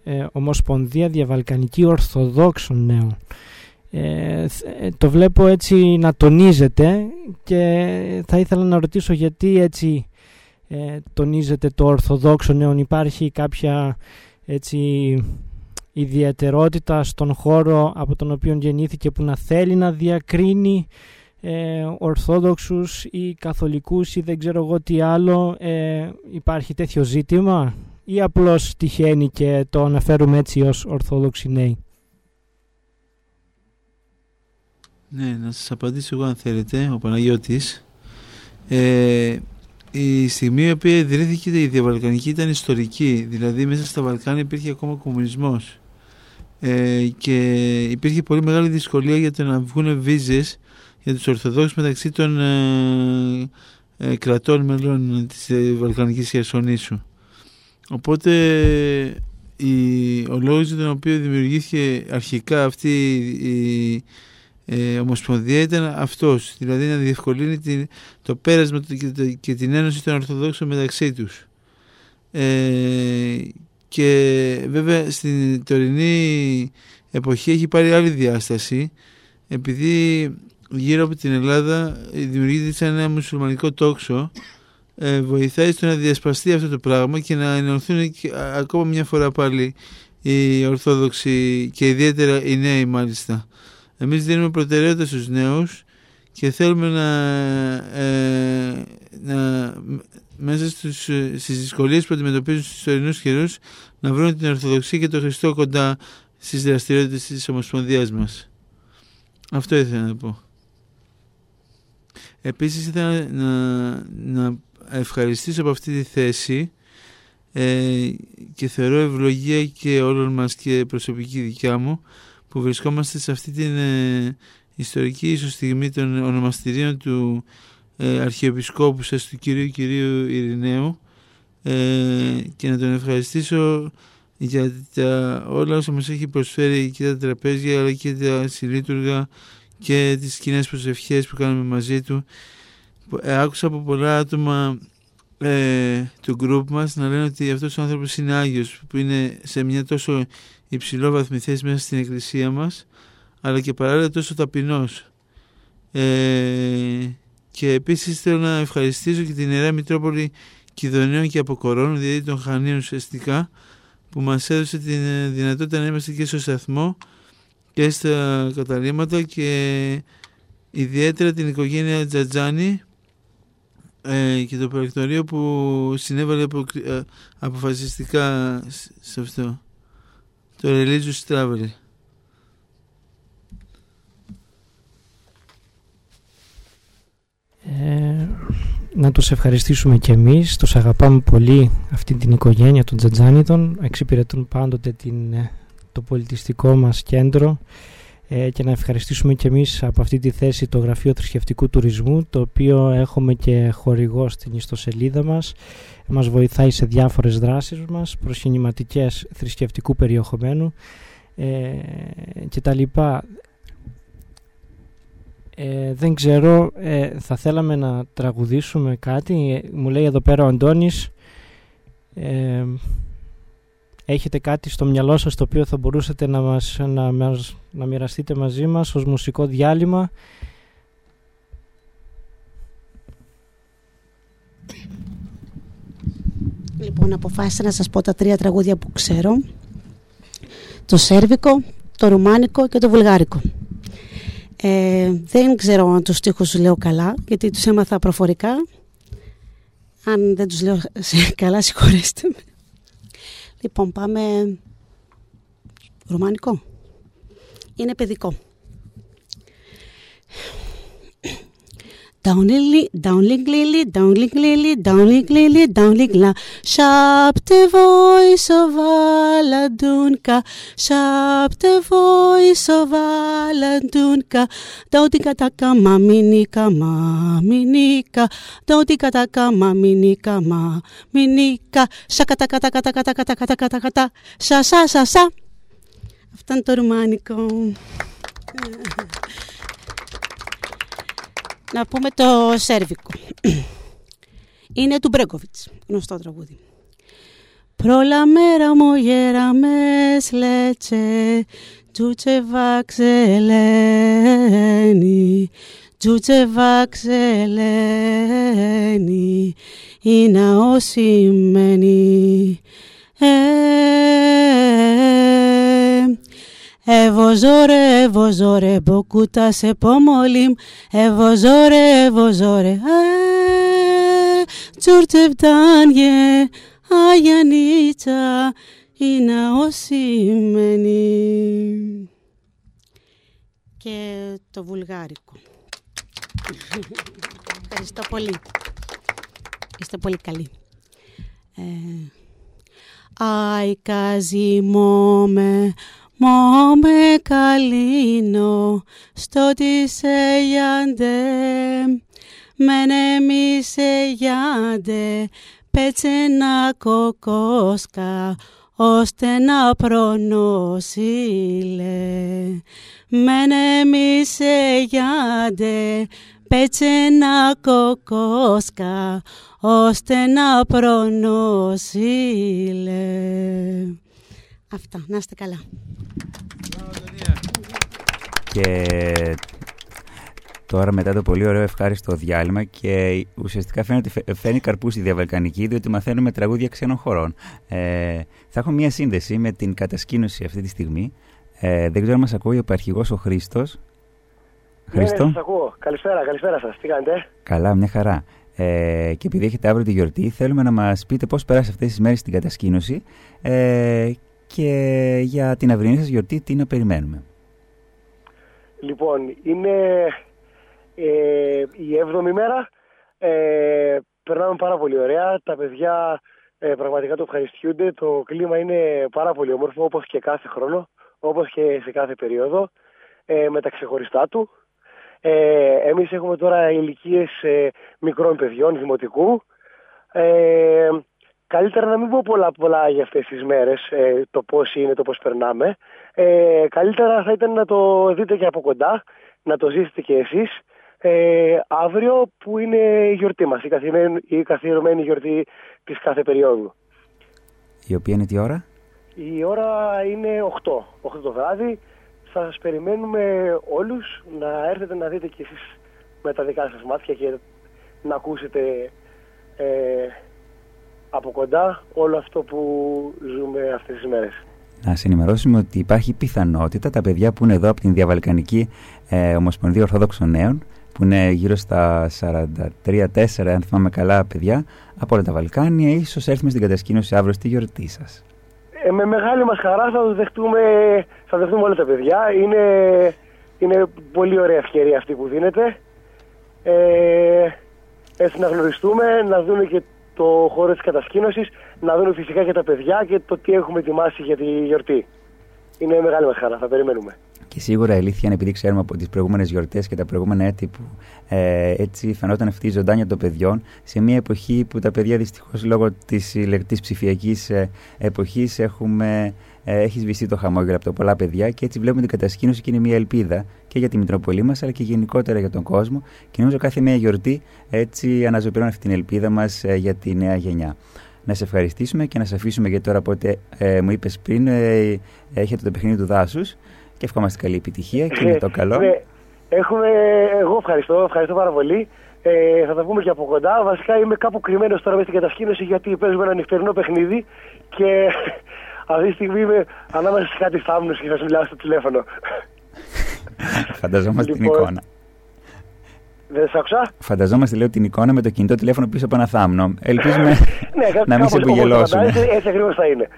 ε, Ομοσπονδία Διαβαλκανική Ορθοδόξων Νέων. Ε, το βλέπω έτσι να τονίζεται και θα ήθελα να ρωτήσω γιατί έτσι ε, τονίζεται το Ορθοδόξο νέον υπάρχει κάποια έτσι ιδιαιτερότητα στον χώρο από τον οποίο γεννήθηκε που να θέλει να διακρίνει ε, Ορθόδοξους ή Καθολικούς ή δεν ξέρω εγώ τι άλλο ε, υπάρχει τέτοιο ζήτημα ή απλώς τυχαίνει και το αναφέρουμε έτσι ως Ορθόδοξοι νέοι; Ναι, να σας απαντήσω εγώ αν θέλετε, ο Παναγιώτης. Ε, η στιγμή η οποία ιδρύθηκε η διαβαλκανική ήταν ιστορική, δηλαδή μέσα στα Βαλκάνια υπήρχε ακόμα κομμουνισμός ε, και υπήρχε πολύ μεγάλη δυσκολία για το να βγουν βίζες για τους Ορθοδόξους μεταξύ των ε, ε, κρατών μελών της ε, Βαλκανικής Χερσονήσου. Οπότε η, ο λόγος για τον οποίο δημιουργήθηκε αρχικά αυτή η ε, ομοσπονδία ήταν αυτός, δηλαδή να διευκολύνει την, το πέρασμα και, και την ένωση των Ορθοδόξων μεταξύ τους. Ε, και βέβαια στην τωρινή εποχή έχει πάρει άλλη διάσταση επειδή γύρω από την Ελλάδα δημιουργείται ένα μουσουλμανικό τόξο ε, βοηθάει στο να διασπαστεί αυτό το πράγμα και να ενωθούν ακόμα μια φορά πάλι οι Ορθόδοξοι και ιδιαίτερα οι νέοι μάλιστα. Εμείς δίνουμε προτεραιότητα στους νέους και θέλουμε να, ε, να μέσα στους, στις δυσκολίες που αντιμετωπίζουν στους τωρινούς καιρούς να βρουν την Ορθοδοξία και το Χριστό κοντά στις δραστηριότητες της Ομοσπονδίας μας. Αυτό ήθελα να πω. Επίσης ήθελα να, να ευχαριστήσω από αυτή τη θέση ε, και θεωρώ ευλογία και όλων μας και προσωπική δικιά μου που βρισκόμαστε σε αυτή την ε, ιστορική ίσως στιγμή των ονομαστηρίων του ε, Αρχιεπισκόπου σας του κυρίου κυρίου Ειρηναίου ε, και να τον ευχαριστήσω για τα, όλα όσα μας έχει προσφέρει και τα τραπέζια αλλά και τα συλλήτουργα και τις κοινές προσευχές που κάνουμε μαζί του. Ε, άκουσα από πολλά άτομα ε, του γκρουπ μας να λένε ότι αυτός ο άνθρωπος είναι Άγιος που είναι σε μια τόσο υψηλό βαθμή θέση μέσα στην εκκλησία μας αλλά και παράλληλα τόσο ταπεινός. Ε, και επίσης θέλω να ευχαριστήσω και την Ιερά Μητρόπολη Κιδωνίων και Αποκορών, δηλαδή των Χανίων ουσιαστικά, που μας έδωσε τη δυνατότητα να είμαστε και στο σταθμό και στα καταλήμματα και ιδιαίτερα την οικογένεια Τζατζάνη ε, και το προεκτορείο που συνέβαλε απο, ε, αποφασιστικά σε αυτό. Το Religious Traveler. Ε, να τους ευχαριστήσουμε και εμείς, τους αγαπάμε πολύ αυτή την οικογένεια των Τζατζάνιδων, εξυπηρετούν πάντοτε την, ε, το πολιτιστικό μας κέντρο. ε, και να ευχαριστήσουμε και εμείς από αυτή τη θέση το Γραφείο Θρησκευτικού Τουρισμού το οποίο έχουμε και χορηγό στην ιστοσελίδα μας μας βοηθάει σε διάφορες δράσεις μας προσχηνηματικές θρησκευτικού περιεχομένου ε, και τα λοιπά ε, δεν ξέρω, ε, θα θέλαμε να τραγουδήσουμε κάτι. Μου λέει εδώ πέρα ο Αντώνης, ε, έχετε κάτι στο μυαλό σας το οποίο θα μπορούσατε να, μας, να, μας, να μοιραστείτε μαζί μας ως μουσικό διάλειμμα; Λοιπόν, αποφάσισα να σας πω τα τρία τραγούδια που ξέρω. Το Σέρβικο, το Ρουμάνικο και το Βουλγάρικο. Ε, δεν ξέρω αν τους στίχους λέω καλά, γιατί τους έμαθα προφορικά. Αν δεν τους λέω καλά, συγχωρέστε με. Λοιπόν, πάμε ρουμανικό. Είναι παιδικό. Downlink, downlink, lily, downlink, lily, downlink, lily, downlink, la. Shapte voice of Aladunka, shapte voice of Aladunka. Daudika taka maminika, maminika. Daudika kataka maminika, maminika. Shakata kata kata kata kata kata kata kata. Σα, σα, σα, σα. Αυτό είναι το ρουμάνικο να πούμε το σέρβικο. Είναι του Μπρέκοβιτς, γνωστό τραγούδι. Πρόλαμέρα μου γέραμες λέτσε, τζούτσε βαξελένη, τζούτσε βαξελένη, είναι όσοι μένει. Ε, Εβοζόρε, εβοζόρε, μποκούτα σε πόμολιμ. Εβοζόρε, εβοζόρε, τσουρτσεβτάνιε, αγιανίτσα, είναι οσημένη. Και το βουλγάρικο. Ευχαριστώ πολύ. Είστε πολύ καλοί. Ε, Αι καζιμόμε, μόμε καλίνο, στο τι σε γιάντε, μένε μη σε γιάντε, πέτσε να κοκόσκα, ώστε να προνοσίλε. Μένε μη σε γιάντε, πέτσε να κοκόσκα, ώστε να προνοσίλε. Αυτά, να είστε καλά. Και τώρα μετά το πολύ ωραίο ευχάριστο διάλειμμα και ουσιαστικά φαίνεται ότι φαίνει καρπούς η διαβαλκανική διότι μαθαίνουμε τραγούδια ξένων χωρών. Ε, θα έχω μία σύνδεση με την κατασκήνωση αυτή τη στιγμή. Ε, δεν ξέρω αν μας ακούει ο παρχηγός ο Χρήστος. Χρήστο. Ναι, σας ακούω. Καλησπέρα, καλησπέρα σας. Τι κάνετε; Καλά, μια χαρά. Ε, και επειδή έχετε αύριο τη γιορτή, θέλουμε να μας πείτε πώς περάσει αυτές τις μέρες στην κατασκήνωση ε, και για την αυρινή σας γιορτή τι να περιμένουμε; Λοιπόν, είναι ε, η έβδομη μέρα. Ε, περνάμε πάρα πολύ ωραία. Τα παιδιά ε, πραγματικά το ευχαριστιούνται. Το κλίμα είναι πάρα πολύ όμορφο όπως και κάθε χρόνο, όπως και σε κάθε περίοδο, ε, με τα ξεχωριστά του. Ε, εμείς έχουμε τώρα ηλικίες ε, μικρών παιδιών, δημοτικού. Ε, καλύτερα να μην πω πολλά πολλά για αυτές τις μέρες, ε, το πώς είναι, το πώς περνάμε. Ε, καλύτερα θα ήταν να το δείτε και από κοντά, να το ζήσετε και εσείς. Ε, αύριο που είναι η γιορτή μας, η καθιερωμένη, η καθιερωμένη γιορτή της κάθε περίοδου. Η οποία είναι τι ώρα; Η ώρα είναι 8, 8 το βράδυ θα σας περιμένουμε όλους να έρθετε να δείτε κι εσείς με τα δικά σας μάτια και να ακούσετε ε, από κοντά όλο αυτό που ζούμε αυτές τις μέρες. Να σε ενημερώσουμε ότι υπάρχει πιθανότητα τα παιδιά που είναι εδώ από την Διαβαλκανική ε, Ομοσπονδία Ορθόδοξων Νέων που είναι γύρω στα 43-4 αν θυμάμαι καλά παιδιά από όλα τα Βαλκάνια ίσως έρθουμε στην κατασκήνωση αύριο στη γιορτή σας. Ε, με μεγάλη μας χαρά θα δεχτούμε, θα δεχτούμε όλα τα παιδιά. Είναι, είναι πολύ ωραία ευκαιρία αυτή που δίνεται. Ε, έτσι να γνωριστούμε, να δούμε και το χώρο της κατασκήνωσης, να δούμε φυσικά και τα παιδιά και το τι έχουμε ετοιμάσει για τη γιορτή. Είναι μεγάλη μας χαρά, θα περιμένουμε. Και σίγουρα η αλήθεια είναι επειδή ξέρουμε από τις προηγούμενες γιορτές και τα προηγούμενα έτη που ε, έτσι φαινόταν αυτή η ζωντάνια των παιδιών σε μια εποχή που τα παιδιά δυστυχώς λόγω της ηλεκτρική ψηφιακής ε, εποχής ε, έχεις σβηστεί το χαμόγελο από τα πολλά παιδιά και έτσι βλέπουμε την κατασκήνωση και είναι μια ελπίδα και για τη Μητροπολή μας αλλά και γενικότερα για τον κόσμο. Και νομίζω κάθε μια γιορτή έτσι αναζωπηρώνει αυτή την ελπίδα μας ε, για τη νέα γενιά να σε ευχαριστήσουμε και να σε αφήσουμε γιατί τώρα πότε ε, μου είπες πριν ε, έχετε το παιχνίδι του δάσους και ευχόμαστε καλή επιτυχία και με το καλό. Ναι, έχουμε, εγώ ευχαριστώ, ευχαριστώ πάρα πολύ. Ε, θα τα πούμε και από κοντά. Βασικά είμαι κάπου κρυμμένος τώρα μες στην κατασκήνωση γιατί παίζουμε ένα νυχτερινό παιχνίδι και αυτή τη στιγμή είμαι ανάμεσα σε κάτι θάμνους και θα σου μιλάω στο τηλέφωνο. Φανταζόμαστε την λοιπόν, εικόνα. Δεν σ' άκουσα; Φανταζόμαστε, λέω, την εικόνα με το κινητό τηλέφωνο πίσω από ένα θάμνο. Ελπίζουμε ναι, να μην σε απογελώσουμε. Έτσι ακριβώς θα είναι.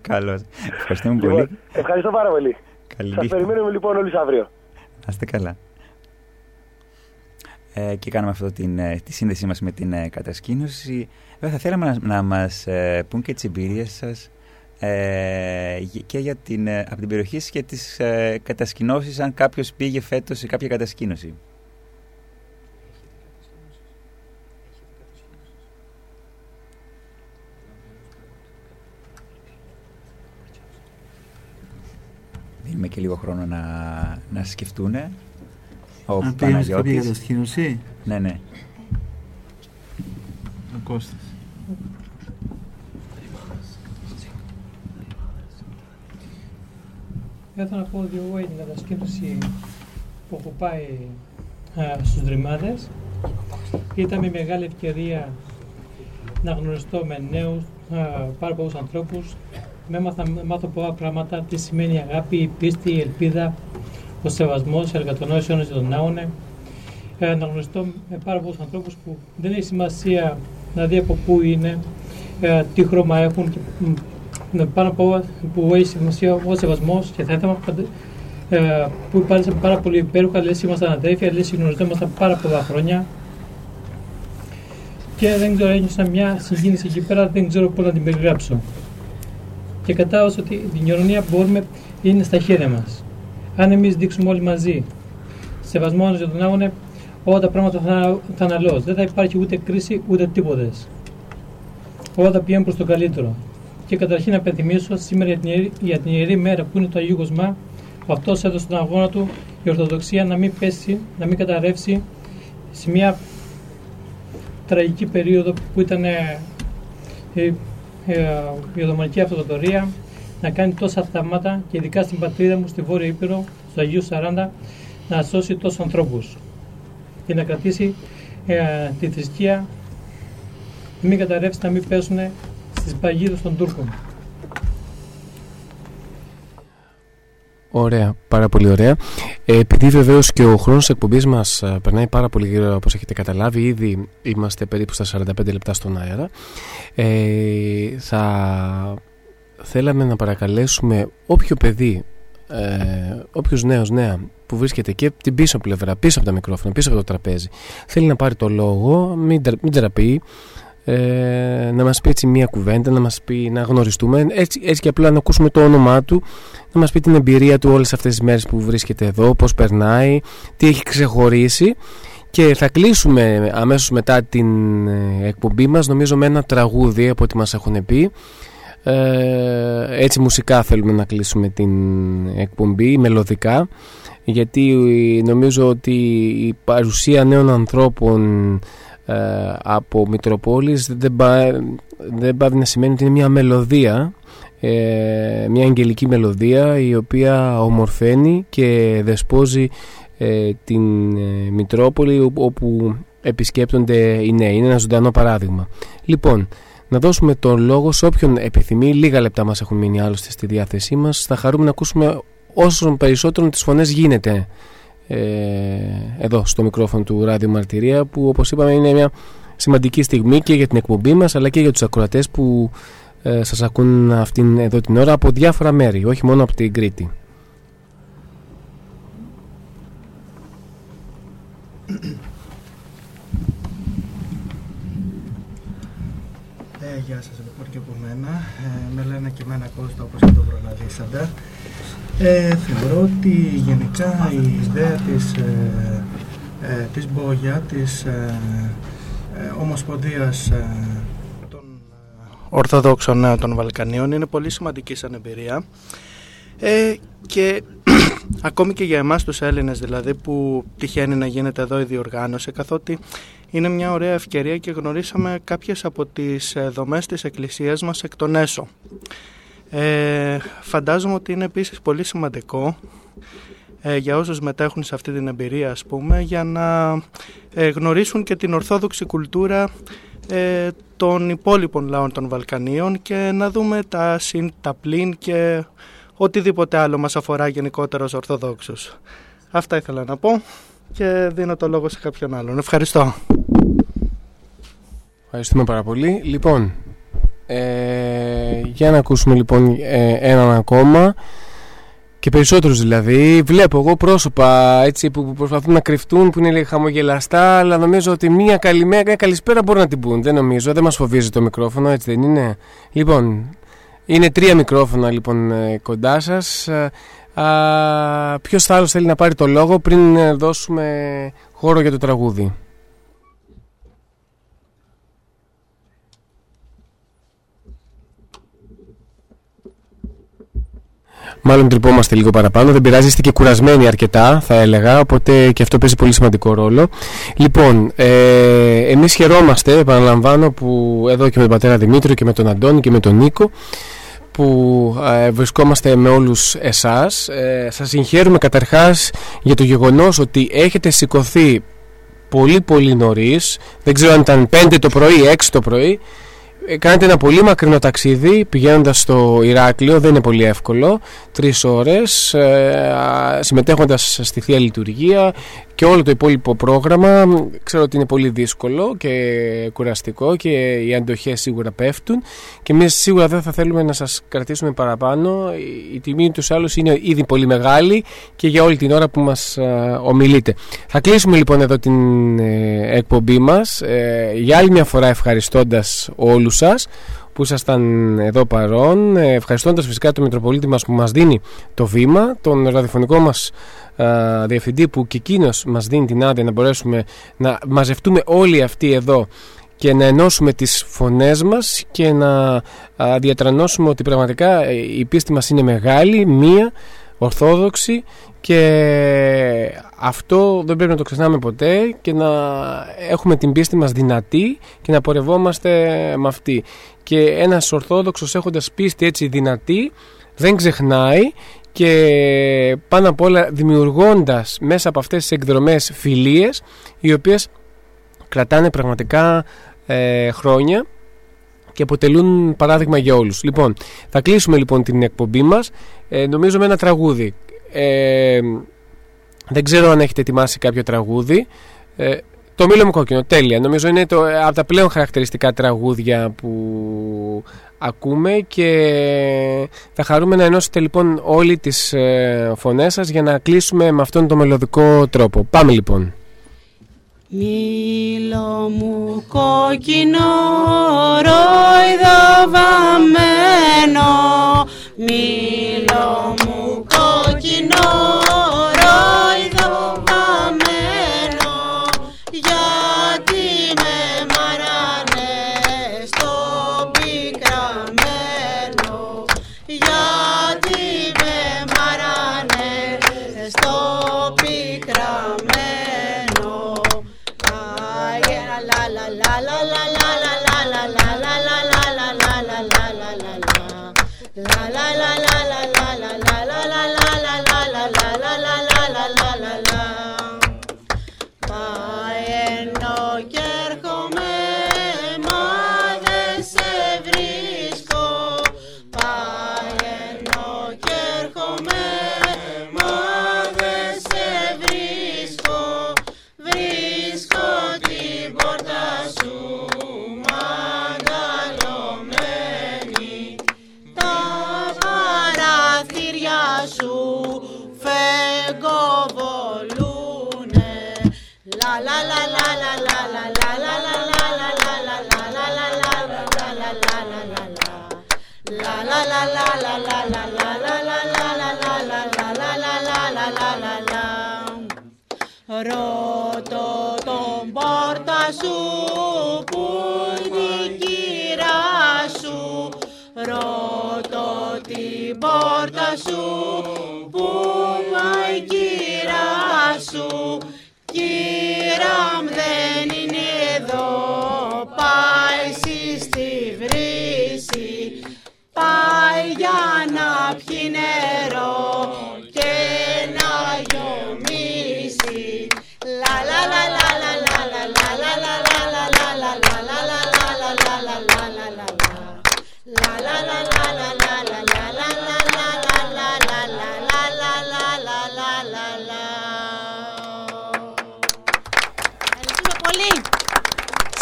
Καλώς. Ευχαριστούμε λοιπόν, πολύ. Ευχαριστώ πάρα πολύ. Καλή Σας περιμένουμε λοιπόν όλοι αύριο. Να είστε καλά. Ε, και κάναμε αυτό την, ε, τη σύνδεσή μας με την ε, κατασκήνωση. Βέβαια θα θέλαμε να, να μας ε, πούν και τις εμπειρίες σας ε, και για την, ε, από την περιοχή σας και τις ε, κατασκηνώσεις αν κάποιος πήγε φέτος σε κάποια κατασκήνωση. δίνουμε και λίγο χρόνο να, να σκεφτούν. Ο Αν πήγαινε κάποια κατασκήνωση. Ναι, ναι. Ο Κώστας. Θα ήθελα να πω ότι εγώ την κατασκήνωση που έχω πάει α, στους Δρυμάδες ήταν μια μεγάλη ευκαιρία να γνωριστώ με νέους, α, πάρα πολλούς ανθρώπους με έμαθα, μάθω πολλά πράγματα, τι σημαίνει αγάπη, η πίστη, η ελπίδα, ο σεβασμός, η εργατονόηση όλων τον ναούνε. Ε, να γνωριστώ με πάρα πολλούς ανθρώπους που δεν έχει σημασία να δει από πού είναι, ε, τι χρώμα έχουν και πάνω από όλα που έχει σημασία ο σεβασμός και θα ήθελα ε, που υπάρχει πάρα πολύ υπέροχα, λες ήμασταν αδέρφια, λες γνωριζόμασταν πάρα πολλά χρόνια και δεν ξέρω, ένιωσα μια συγκίνηση εκεί πέρα, δεν ξέρω πώς να την περιγράψω. Και κατάλαβα ότι την κοινωνία που μπορούμε είναι στα χέρια μας. Αν εμείς δείξουμε όλοι μαζί σεβασμό για τον άγωνε, όλα τα πράγματα θα, θα είναι Δεν θα υπάρχει ούτε κρίση ούτε τίποτες. Όλα θα πηγαίνουν προς το καλύτερο. Και καταρχήν να πενθυμίσω σήμερα για την, ιερή, για την ιερή μέρα που είναι το Αγίου Κοσμά, που αυτός έδωσε τον αγώνα του η Ορθοδοξία να μην πέσει, να μην καταρρεύσει σε μια τραγική περίοδο που ήταν ε, ε, ε, η Οθωμανική Αυτοδοτορία να κάνει τόσα θαύματα και ειδικά στην πατρίδα μου, στη Βόρεια Ήπειρο, στου Αγίου 40, να σώσει τόσους ανθρώπους και να κρατήσει ε, τη θρησκεία να μην καταρρεύσει, να μην πέσουν στις παγίδες των Τούρκων. Ωραία, πάρα πολύ ωραία. Ε, επειδή βεβαίως και ο χρόνος τη εκπομπής μας ε, περνάει πάρα πολύ γρήγορα, όπως έχετε καταλάβει, ήδη είμαστε περίπου στα 45 λεπτά στον αέρα. Ε, θα θέλαμε να παρακαλέσουμε όποιο παιδί, ε, όποιος νέος νέα που βρίσκεται και την πίσω πλευρά, πίσω από τα μικρόφωνα, πίσω από το τραπέζι, θέλει να πάρει το λόγο, μην, μην τραπεί, ε, να μας πει έτσι μία κουβέντα, να μας πει να γνωριστούμε, έτσι, έτσι και απλά να ακούσουμε το όνομά του, να μας πει την εμπειρία του όλες αυτές τις μέρες που βρίσκεται εδώ, πώς περνάει, τι έχει ξεχωρίσει. Και θα κλείσουμε αμέσως μετά την ε, εκπομπή μας νομίζω με ένα τραγούδι από ό,τι μας έχουν πει. Ε, έτσι μουσικά θέλουμε να κλείσουμε την εκπομπή, μελωδικά γιατί νομίζω ότι η παρουσία νέων ανθρώπων ε, από Μητροπόλεις δεν, δεν πάει να σημαίνει ότι είναι μια μελωδία ε, μια αγγελική μελωδία η οποία ομορφαίνει και δεσπόζει ε, την ε, Μητρόπολη όπου επισκέπτονται οι νέοι. Είναι ένα ζωντανό παράδειγμα. Λοιπόν, να δώσουμε τον λόγο σε όποιον επιθυμεί. Λίγα λεπτά μας έχουν μείνει άλλωστε στη διάθεσή μας. Θα χαρούμε να ακούσουμε όσο περισσότερο τις φωνές γίνεται ε, εδώ στο μικρόφωνο του Ράδιο Μαρτυρία που όπως είπαμε είναι μια σημαντική στιγμή και για την εκπομπή μας αλλά και για τους ακροατές που ε, σας ακούν αυτήν εδώ την ώρα από διάφορα μέρη, όχι μόνο από την Κρήτη. Ε, γεια σας λοιπόν και από μένα. Ε, με λένε και εμένα Κώστα όπως και το προλαβήσατε. Ε, θεωρώ ότι γενικά η ιδέα της, ε, ε, της Μπόγια, της ε, ε Ομοσπονδίας Ορθοδόξων Νέων των Βαλκανίων είναι πολύ σημαντική σαν εμπειρία ε, και ακόμη και για εμάς τους Έλληνες δηλαδή που τυχαίνει να γίνεται εδώ η διοργάνωση καθότι είναι μια ωραία ευκαιρία και γνωρίσαμε κάποιες από τις ε, δομές της εκκλησίας μας εκ των έσω. Ε, φαντάζομαι ότι είναι επίσης πολύ σημαντικό ε, για όσους μετέχουν σε αυτή την εμπειρία ας πούμε για να ε, γνωρίσουν και την ορθόδοξη κουλτούρα ε, των υπόλοιπων λαών των Βαλκανίων και να δούμε τα συν, τα πλήν και οτιδήποτε άλλο μας αφορά γενικότερα ως Ορθοδόξους. Αυτά ήθελα να πω και δίνω το λόγο σε κάποιον άλλον. Ευχαριστώ. Ευχαριστούμε πάρα πολύ. Λοιπόν, ε, για να ακούσουμε λοιπόν ε, έναν ακόμα και περισσότερους δηλαδή. Βλέπω εγώ πρόσωπα έτσι, που προσπαθούν να κρυφτούν, που είναι λίγο χαμογελαστά, αλλά νομίζω ότι μία καλημέρα, μία καλησπέρα μπορούν να την πούν. Δεν νομίζω, δεν μας φοβίζει το μικρόφωνο, έτσι δεν είναι. Λοιπόν, είναι τρία μικρόφωνα λοιπόν ε, κοντά σας. Ποιος θα άλλος θέλει να πάρει το λόγο πριν ε, δώσουμε χώρο για το τραγούδι; Μάλλον τρυπόμαστε λίγο παραπάνω. Δεν πειράζει, είστε και κουρασμένοι αρκετά, θα έλεγα. Οπότε και αυτό παίζει πολύ σημαντικό ρόλο. Λοιπόν, ε, εμείς χαιρόμαστε, επαναλαμβάνω, που εδώ και με τον πατέρα Δημήτριο και με τον Αντώνη και με τον Νίκο που ε, βρισκόμαστε με όλους εσάς. Ε, σας συγχαίρουμε καταρχάς για το γεγονός ότι έχετε σηκωθεί πολύ πολύ νωρίς. Δεν ξέρω αν ήταν 5 το πρωί ή 6 το πρωί ε, κάνετε ένα πολύ μακρινό ταξίδι πηγαίνοντας στο Ηράκλειο, δεν είναι πολύ εύκολο, τρεις ώρες, ε, συμμετέχοντας στη Θεία Λειτουργία και όλο το υπόλοιπο πρόγραμμα. Ξέρω ότι είναι πολύ δύσκολο και κουραστικό και οι αντοχές σίγουρα πέφτουν και εμείς σίγουρα δεν θα θέλουμε να σας κρατήσουμε παραπάνω. Η τιμή τους άλλους είναι ήδη πολύ μεγάλη και για όλη την ώρα που μας ομιλείτε. Θα κλείσουμε λοιπόν εδώ την ε, εκπομπή μας για άλλη μια φορά ευχαριστώντας όλους σας που ήσασταν εδώ παρόν. Ευχαριστώντας φυσικά τον Μητροπολίτη μας που μας δίνει το βήμα τον ραδιοφωνικό μας διευθυντή που και εκείνος μας δίνει την άδεια να μπορέσουμε να μαζευτούμε όλοι αυτοί εδώ και να ενώσουμε τις φωνές μας και να διατρανώσουμε ότι πραγματικά ε, η πίστη μας είναι μεγάλη, μία, ορθόδοξη και αυτό δεν πρέπει να το ξεχνάμε ποτέ και να έχουμε την πίστη μας δυνατή και να πορευόμαστε με αυτή. Και ένας Ορθόδοξος έχοντας πίστη έτσι δυνατή δεν ξεχνάει και πάνω απ' όλα δημιουργώντας μέσα από αυτές τις εκδρομές φιλίες οι οποίες κρατάνε πραγματικά ε, χρόνια και αποτελούν παράδειγμα για όλους. Λοιπόν, θα κλείσουμε λοιπόν την εκπομπή μας ε, νομίζω με ένα τραγούδι. Ε, δεν ξέρω αν έχετε ετοιμάσει κάποιο τραγούδι. Ε, το Μήλο μου κόκκινο, τέλεια. Νομίζω είναι το, από τα πλέον χαρακτηριστικά τραγούδια που ακούμε και θα χαρούμε να ενώσετε λοιπόν όλοι τις ε, φωνές σας για να κλείσουμε με αυτόν τον μελωδικό τρόπο. Πάμε λοιπόν. Μήλο μου κόκκινο ρόιδο βαμμένο Μήλο μου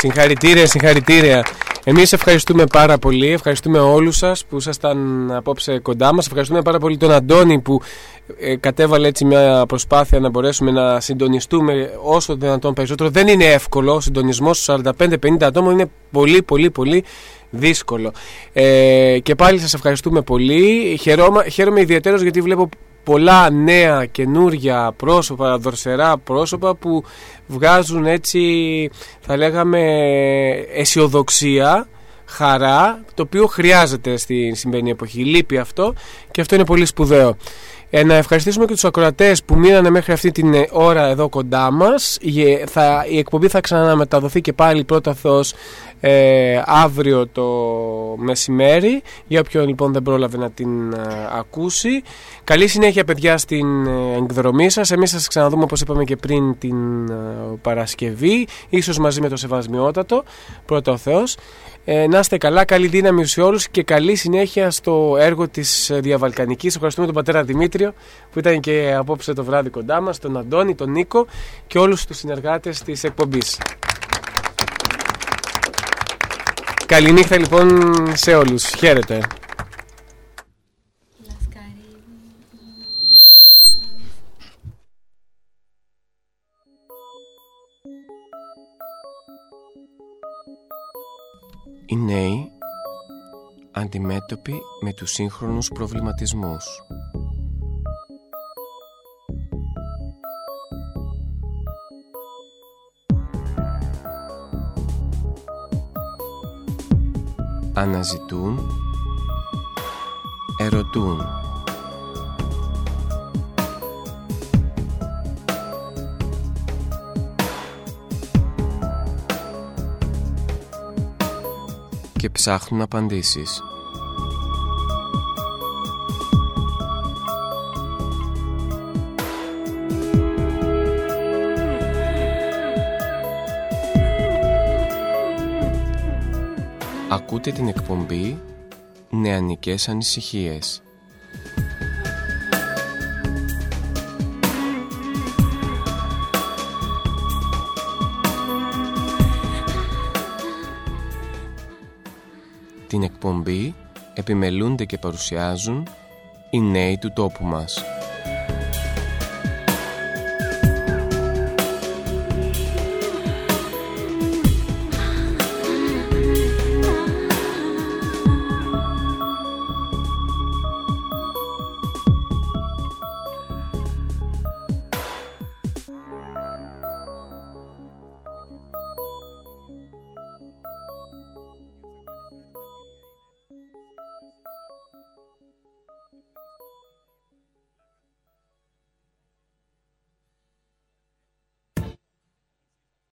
Συγχαρητήρια, συγχαρητήρια. Εμείς ευχαριστούμε πάρα πολύ, ευχαριστούμε όλους σας που ήσασταν απόψε κοντά μας. Ευχαριστούμε πάρα πολύ τον Αντώνη που ε, κατέβαλε έτσι μια προσπάθεια να μπορέσουμε να συντονιστούμε όσο δυνατόν περισσότερο. Δεν είναι εύκολο, ο συντονισμός στους 45-50 ατόμων είναι πολύ πολύ πολύ δύσκολο. Ε, και πάλι σας ευχαριστούμε πολύ. Χαίρομαι, χαίρομαι ιδιαίτερως γιατί βλέπω πολλά νέα καινούρια πρόσωπα, δορσερά πρόσωπα που βγάζουν έτσι θα λέγαμε αισιοδοξία, χαρά, το οποίο χρειάζεται στη σημερινή εποχή. Λείπει αυτό και αυτό είναι πολύ σπουδαίο. Ε, να ευχαριστήσουμε και τους ακροατές που μείνανε μέχρι αυτή την ε, ώρα εδώ κοντά μας. Η, θα, η εκπομπή θα ξαναμεταδοθεί και πάλι πρώτα Θεός ε, αύριο το μεσημέρι για όποιον λοιπόν δεν πρόλαβε να την ε, ακούσει. Καλή συνέχεια παιδιά στην ε, εκδρομή σας. Εμείς θα σας ξαναδούμε όπως είπαμε και πριν την Παρασκευή, ίσως μαζί με το Σεβασμιότατο, πρώτα ο Θεός. Ε, να είστε καλά, καλή δύναμη σε όλους και καλή συνέχεια στο έργο της Διαβαλκανικής. Ευχαριστούμε τον πατέρα Δημήτριο που ήταν και απόψε το βράδυ κοντά μας, τον Αντώνη, τον Νίκο και όλους τους συνεργάτες της εκπομπής. Καληνύχτα λοιπόν σε όλους. Χαίρετε. Οι νέοι αντιμέτωποι με τους σύγχρονους προβληματισμούς. Αναζητούν, ερωτούν. και ψάχνουν απαντήσεις. Ακούτε την εκπομπή «Νεανικές ανησυχίες». Την εκπομπή επιμελούνται και παρουσιάζουν οι νέοι του τόπου μας.